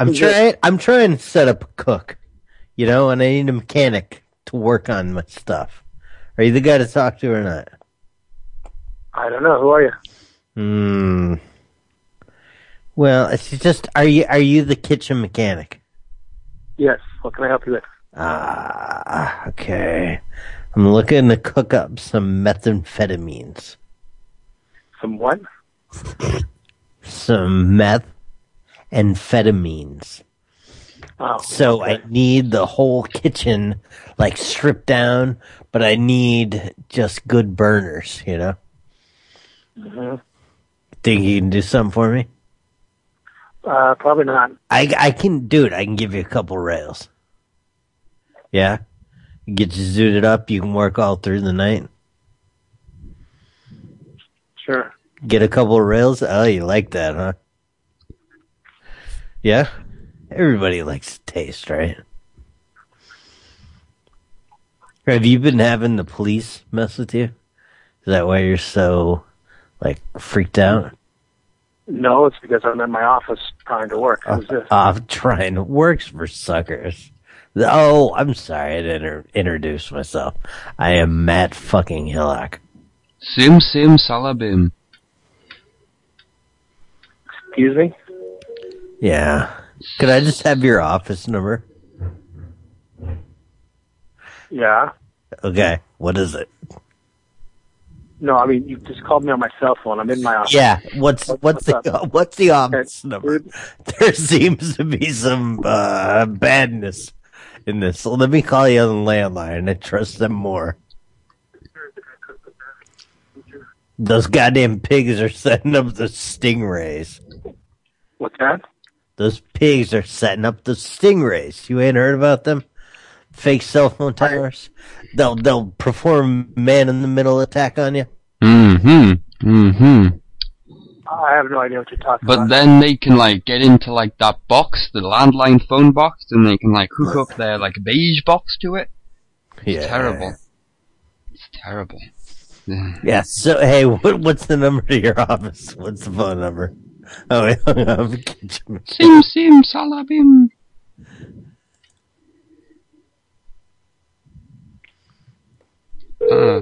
I'm Who's trying. I'm trying to set up a cook, you know, and I need a mechanic to work on my stuff. Are you the guy to talk to or not? I don't know. Who are you? Hmm. Well, it's just. Are you are you the kitchen mechanic? Yes. What can I help you with? Ah, okay. I'm looking to cook up some methamphetamines. Some what? Some meth amphetamines. Oh, So I need the whole kitchen like stripped down, but I need just good burners, you know? hmm Think you can do something for me? Uh, probably not. I, I can do it. I can give you a couple rails. Yeah? Get you zooted up. You can work all through the night. Sure. Get a couple of rails. Oh, you like that, huh? Yeah? Everybody likes taste, right? Have you been having the police mess with you? Is that why you're so, like, freaked out? No, it's because I'm in my office trying to work. Who's this? Uh, I'm trying. Works for suckers. Oh, I'm sorry I didn't inter- introduce myself. I am Matt fucking Hillock. Sim Sim Salabim. Excuse me? Yeah. Could I just have your office number? Yeah. Okay. What is it? No, I mean, you just called me on my cell phone. I'm in my office. Yeah. What's what's the up? what's the office number? There seems to be some uh, badness in this. Let me call you on the landline. I trust them more. Those goddamn pigs are setting up the stingrays. What's that? Those pigs are setting up the stingrays. You ain't heard about them? Fake cell phone towers. They'll they'll perform man in the middle attack on you. Mm-hmm. Mm-hmm. I have no idea what you're talking But about. But then they can like get into like that box, the landline phone box, and they can like hook up their like beige box to it. It's Yeah. terrible. It's terrible. Yeah. So hey, what what's the number to your office? What's the phone number? Oh, wait, hung up. Sim sim salabim. Uh,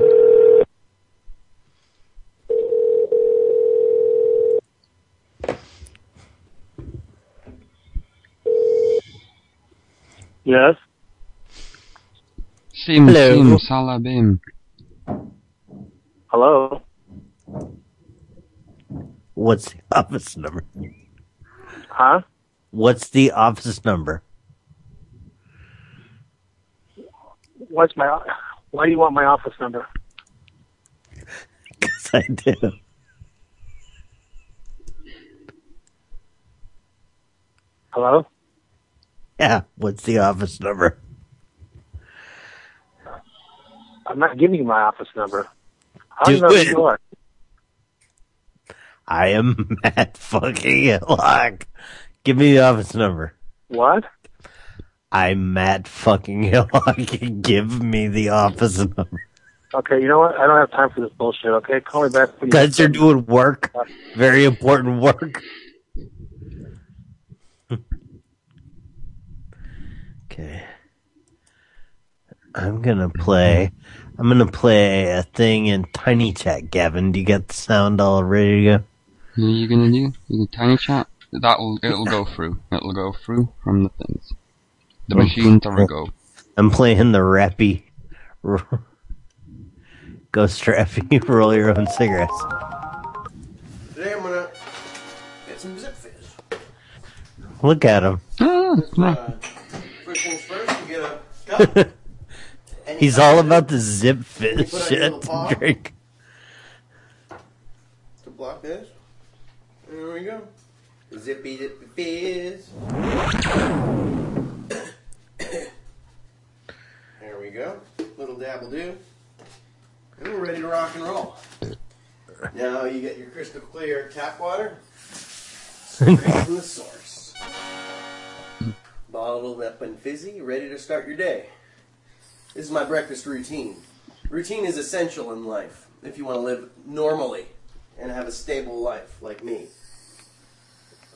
Yes. sim Hello. sim salabim. Hello. What's the office number? Huh? What's the office number? What's my? Why do you want my office number? Yes, I do. Hello. Yeah. What's the office number? I'm not giving you my office number. How do you Do know who you are? I am Matt fucking Hillock. Give me the office number. What? I'm Matt fucking Hillock. Give me the office number. Okay, you know what? I don't have time for this bullshit. Okay, call me back. when you- Guys are doing work. Very important work. Okay. I'm gonna play. I'm gonna play a thing in Tiny Chat. Gavin, do you got the sound all ready to go? What are you gonna do? You can tiny chat. That'll it'll go through. It'll go through from the things. The machines will go. I'm playing the rappy. Ghost rappy. Roll your own cigarettes. Today I'm gonna get some zip fizz. Look at him. Ah, Uh, first things first, you get a cup. He's all about the zip fizz Put on your shit to drink. to block this. There we go. Zippy zippy fizz. there we go. Little dabble do. And we're ready to rock and roll. Now you get your crystal clear tap water. Straight from the source. Bottled up and fizzy, ready to start your day. This is my breakfast routine. Routine is essential in life if you want to live normally and have a stable life like me.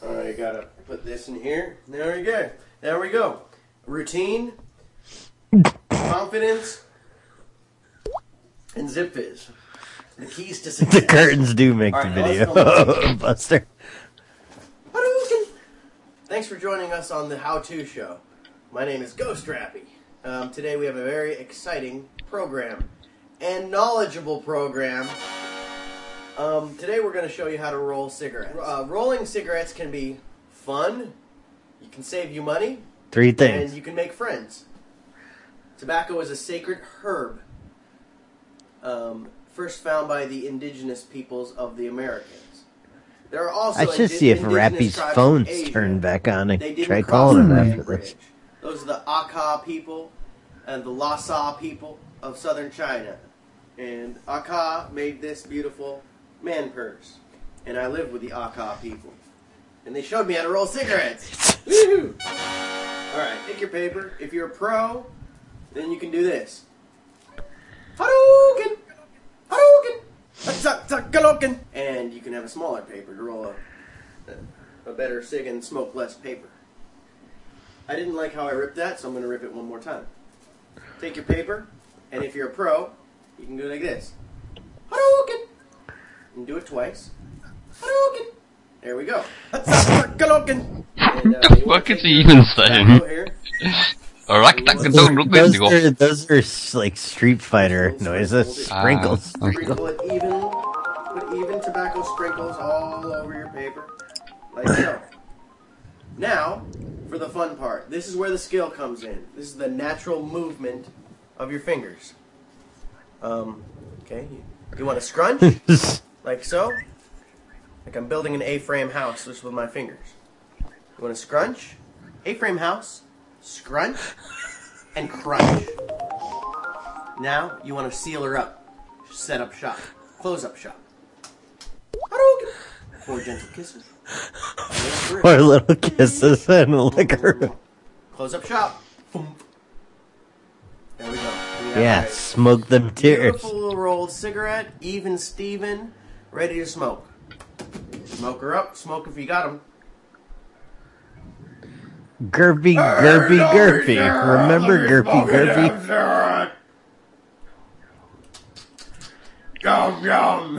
Alright, I gotta put this in here. There we go. There we go. Routine, confidence, and zip fizz. The keys to success. The curtains do make right, now let's video, film the video. Buster. Thanks for joining us on the How To Show. My name is Ghost Rappy. Um, today we have a very exciting program and knowledgeable program. Um, today we're going to show you how to roll cigarettes. Uh, rolling cigarettes can be fun. You can save you money. Three things. And you can make friends. Tobacco is a sacred herb. Um, first found by the indigenous peoples of the Americans. There are also I should see if Rappy's phone's Asia. turned back on. and try calling him after this. Those are the Akha people and the Lhasa people of southern China. And Akha made this beautiful man purse. And I live with the Akha people. And they showed me how to roll cigarettes. Woohoo! Alright, take your paper. If you're a pro, then you can do this. Hadouken! Hadouken! Atzakzakaloken! And you can have a smaller paper to roll a, a better cig and smoke less paper. I didn't like how I ripped that, so I'm going to rip it one more time. Take your paper, and if you're a pro, you can go like this. Hadouken! And do it twice. Hadouken! There we go. Atzakzakaloken! And, uh, What the fuck is he even saying? Alright, Those, those are, those are like Street Fighter noises. Ah, Sprinkles. okay. Sprinkle it even, put even tobacco sprinkles all over your paper, like so. Now, for the fun part. This is where the skill comes in. This is the natural movement of your fingers. Um, okay, you, you want to scrunch like so, like I'm building an A-frame house just with my fingers. You want to scrunch, A-frame house, scrunch, and crunch. Now you want to seal her up, set up shop, close up shop. Four gentle kisses. Four little kisses and a liquor. Close up shop. There we go. We Yeah, smoke them tears. Beautiful little rolled cigarette, even Steven, ready to smoke. Smoke her up, smoke if you got got 'em. Gerpy, Gerpy, Gerpy. Remember Gerpy, Gerpy? Yum yum.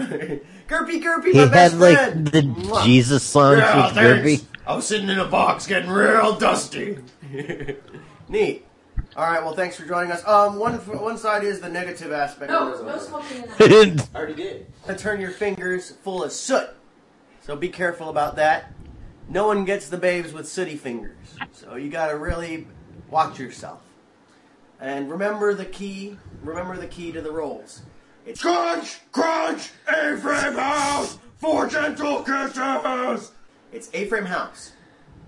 Gerpy Gerpy, He my best had like friend. the Jesus songs Yeah, with thanks. Gerpy. I was sitting in a box getting real dusty. Neat. All right. Well, thanks for joining us. Um, one one side is the negative aspect. No, of no this. smoking in the I already did. To turn your fingers full of soot. So be careful about that. No one gets the babes with sooty fingers. So you got to really watch yourself. And remember the key. Remember the key to the rolls. It's crunch, crunch, A-frame house, four gentle kisses. It's A-frame house.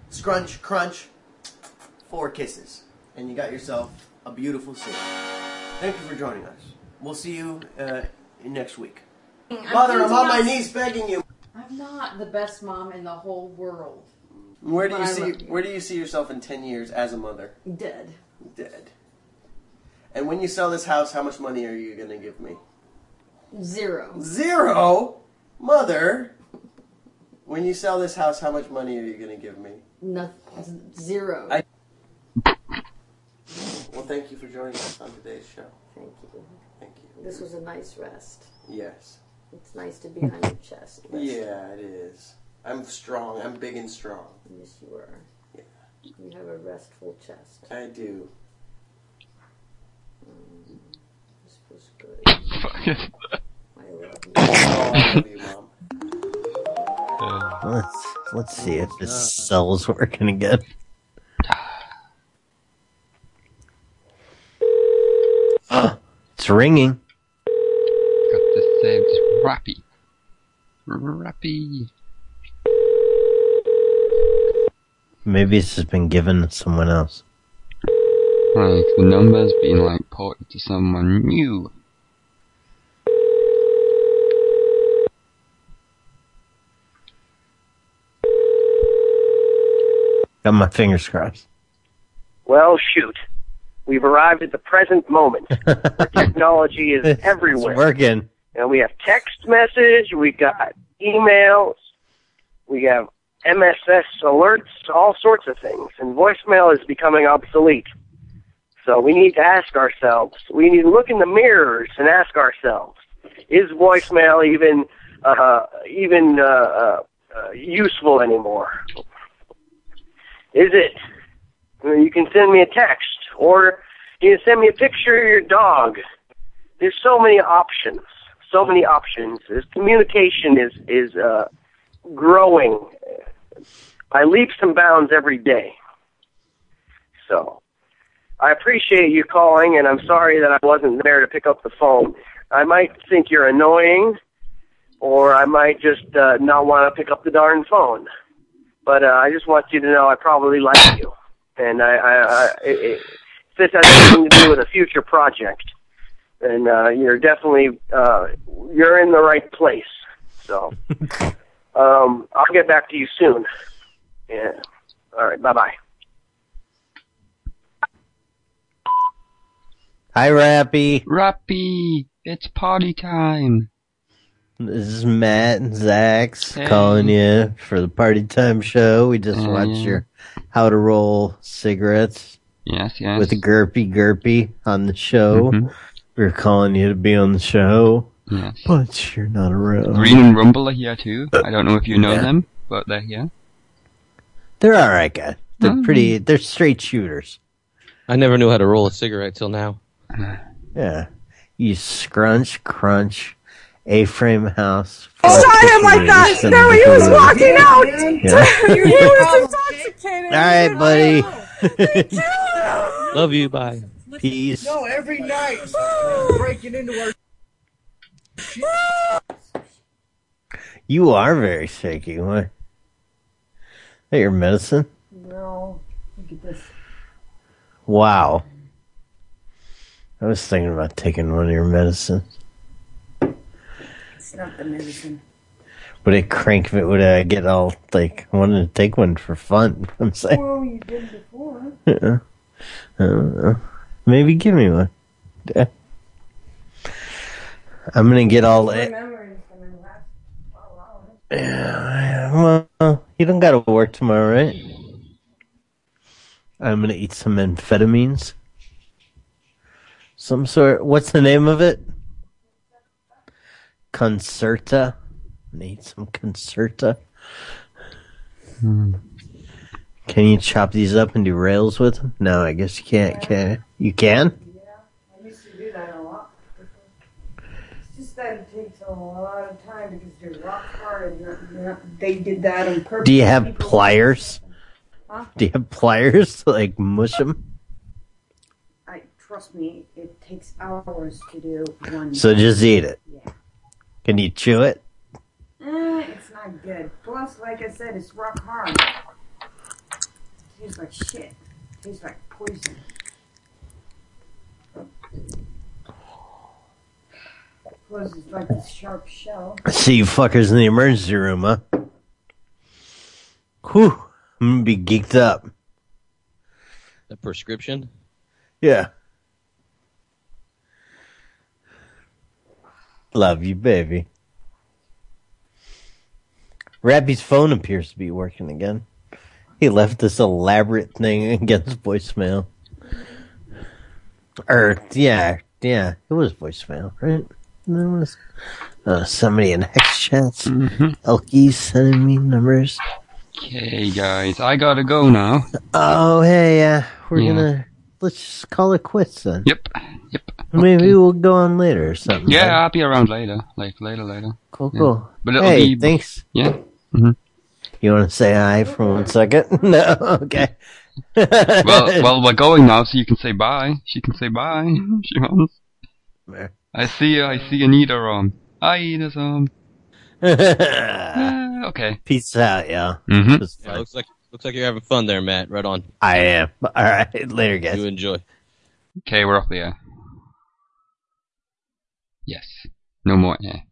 Scrunch, crunch, four kisses, and you got yourself a beautiful scene. Thank you for joining us. We'll see you uh, next week. I'm Mother, I'm on my knees begging you. I'm not the best mom in the whole world. Where do you see. Where do you see yourself in ten years as a mother? Dead. Dead. And when you sell this house, how much money are you going to give me? Zero. Zero, mother. When you sell this house, how much money are you going to give me? Nothing. Zero. I- Well, thank you for joining us on today's show. Thank you. Thank you. This was a nice rest. Yes. It's nice to be on your chest. Yeah, it is. I'm strong. I'm big and strong. Yes, you are. Yeah. You have a restful chest. I do. Mm, this was good. I love you. Oh, I love you, mom. Let's let's see if this cell's working again. it's ringing. Got this saved. Rappy. Rappy. Maybe it's just been given to someone else. Like the number's been like ported to someone new. Got my fingers crossed. Well, shoot. We've arrived at the present moment where technology is everywhere. It's working. And we have text message, we got emails, we have MSS alerts, all sorts of things. And voicemail is becoming obsolete. So we need to ask ourselves, we need to look in the mirrors and ask ourselves, is voicemail even uh, even uh, uh, useful anymore? Is it? You can send me a text, or you can send me a picture of your dog. There's so many options. So many options. This communication is is uh, growing by leaps and bounds every day. So, I appreciate you calling, and I'm sorry that I wasn't there to pick up the phone. I might think you're annoying, or I might just uh, not want to pick up the darn phone. But uh, I just want you to know I probably like you, and I, I, I it, it, this has anything to do with a future project, and uh, you're definitely uh, you're in the right place. So, um, I'll get back to you soon. Yeah. All right. Bye bye. Hi, Rappy. Rappy, it's party time. This is Matt and Zach's Hey. calling you for the party time show. We just Oh, watched yeah. your how to roll cigarettes Yes, yes. with Gerpy Gerpy on the show. Mhm. We are calling you to be on the show, Yes. but you're not around. Green and Rumble are here too. I don't know if you know Yeah. them, but they're here. They're all right, guys. They're Mm. pretty. They're straight shooters. I never knew how to roll a cigarette till now. Yeah. You scrunch, crunch, A-frame house. I saw him like that. kisses, No, he was and- walking out. Yeah. he was intoxicated. All right, buddy. Love you. Bye. Peace. No, every night breaking into our. You are very shaky. What? Is that your medicine? No, look at this. Wow. I was thinking about taking one of your medicines. It's not the medicine. Would it crank me? Would I get all like I wanted to take one for fun? I'm saying. Well, you did before. Uh-uh. I don't know. Maybe give me one. I'm gonna get all. My memory's gonna last a while. Yeah, well, you don't gotta work tomorrow, right? I'm gonna eat some amphetamines. Some sort. What's the name of it? Concerta. Need some Concerta. Hmm. Can you chop these up and do rails with them? No, I guess you can't. Can you? Can? Yeah, I used to do that a lot. It's just that it takes a lot of time because they're rock hard and not, they're not, they did that on purpose. Do you have pliers? Huh? Do you have pliers to like mush them? I trust me, it takes hours to do one. So just eat it. Yeah. Can you chew it? Eh, it's not good. Plus, like I said, it's rock hard. Tastes like shit. tastes like poison. Plus, it's like this sharp shell. See you fuckers in the emergency room, huh? Whew. I'm gonna be geeked up. The prescription? Yeah. Love you, baby. Rappy's phone appears to be working again. He left this elaborate thing against voicemail. Or, yeah, yeah, it was voicemail, right? There was uh, somebody in Hex chats. Elkies sending me numbers. Okay, guys, I gotta go now. Oh, hey, uh, we're Yeah. gonna let's just call it quits then. Yep, yep. Maybe we'll go on later or something. Yeah, right? I'll be around later. Like later, later. Cool, Yeah. cool. But it'll hey, be thanks. Yeah. hmm You want to say hi for one second? no, okay. well, well, we're going now, so you can say bye. She can say bye. if She wants. I see you. I see Anita um. Hi, Anita's um. Yeah, okay. Peace out, y'all. Mhm. It's Yeah, looks like looks like you're having fun there, Matt. Right on. I am. All right, later, guys. You enjoy. Okay, we're off the air. Yes. No more air.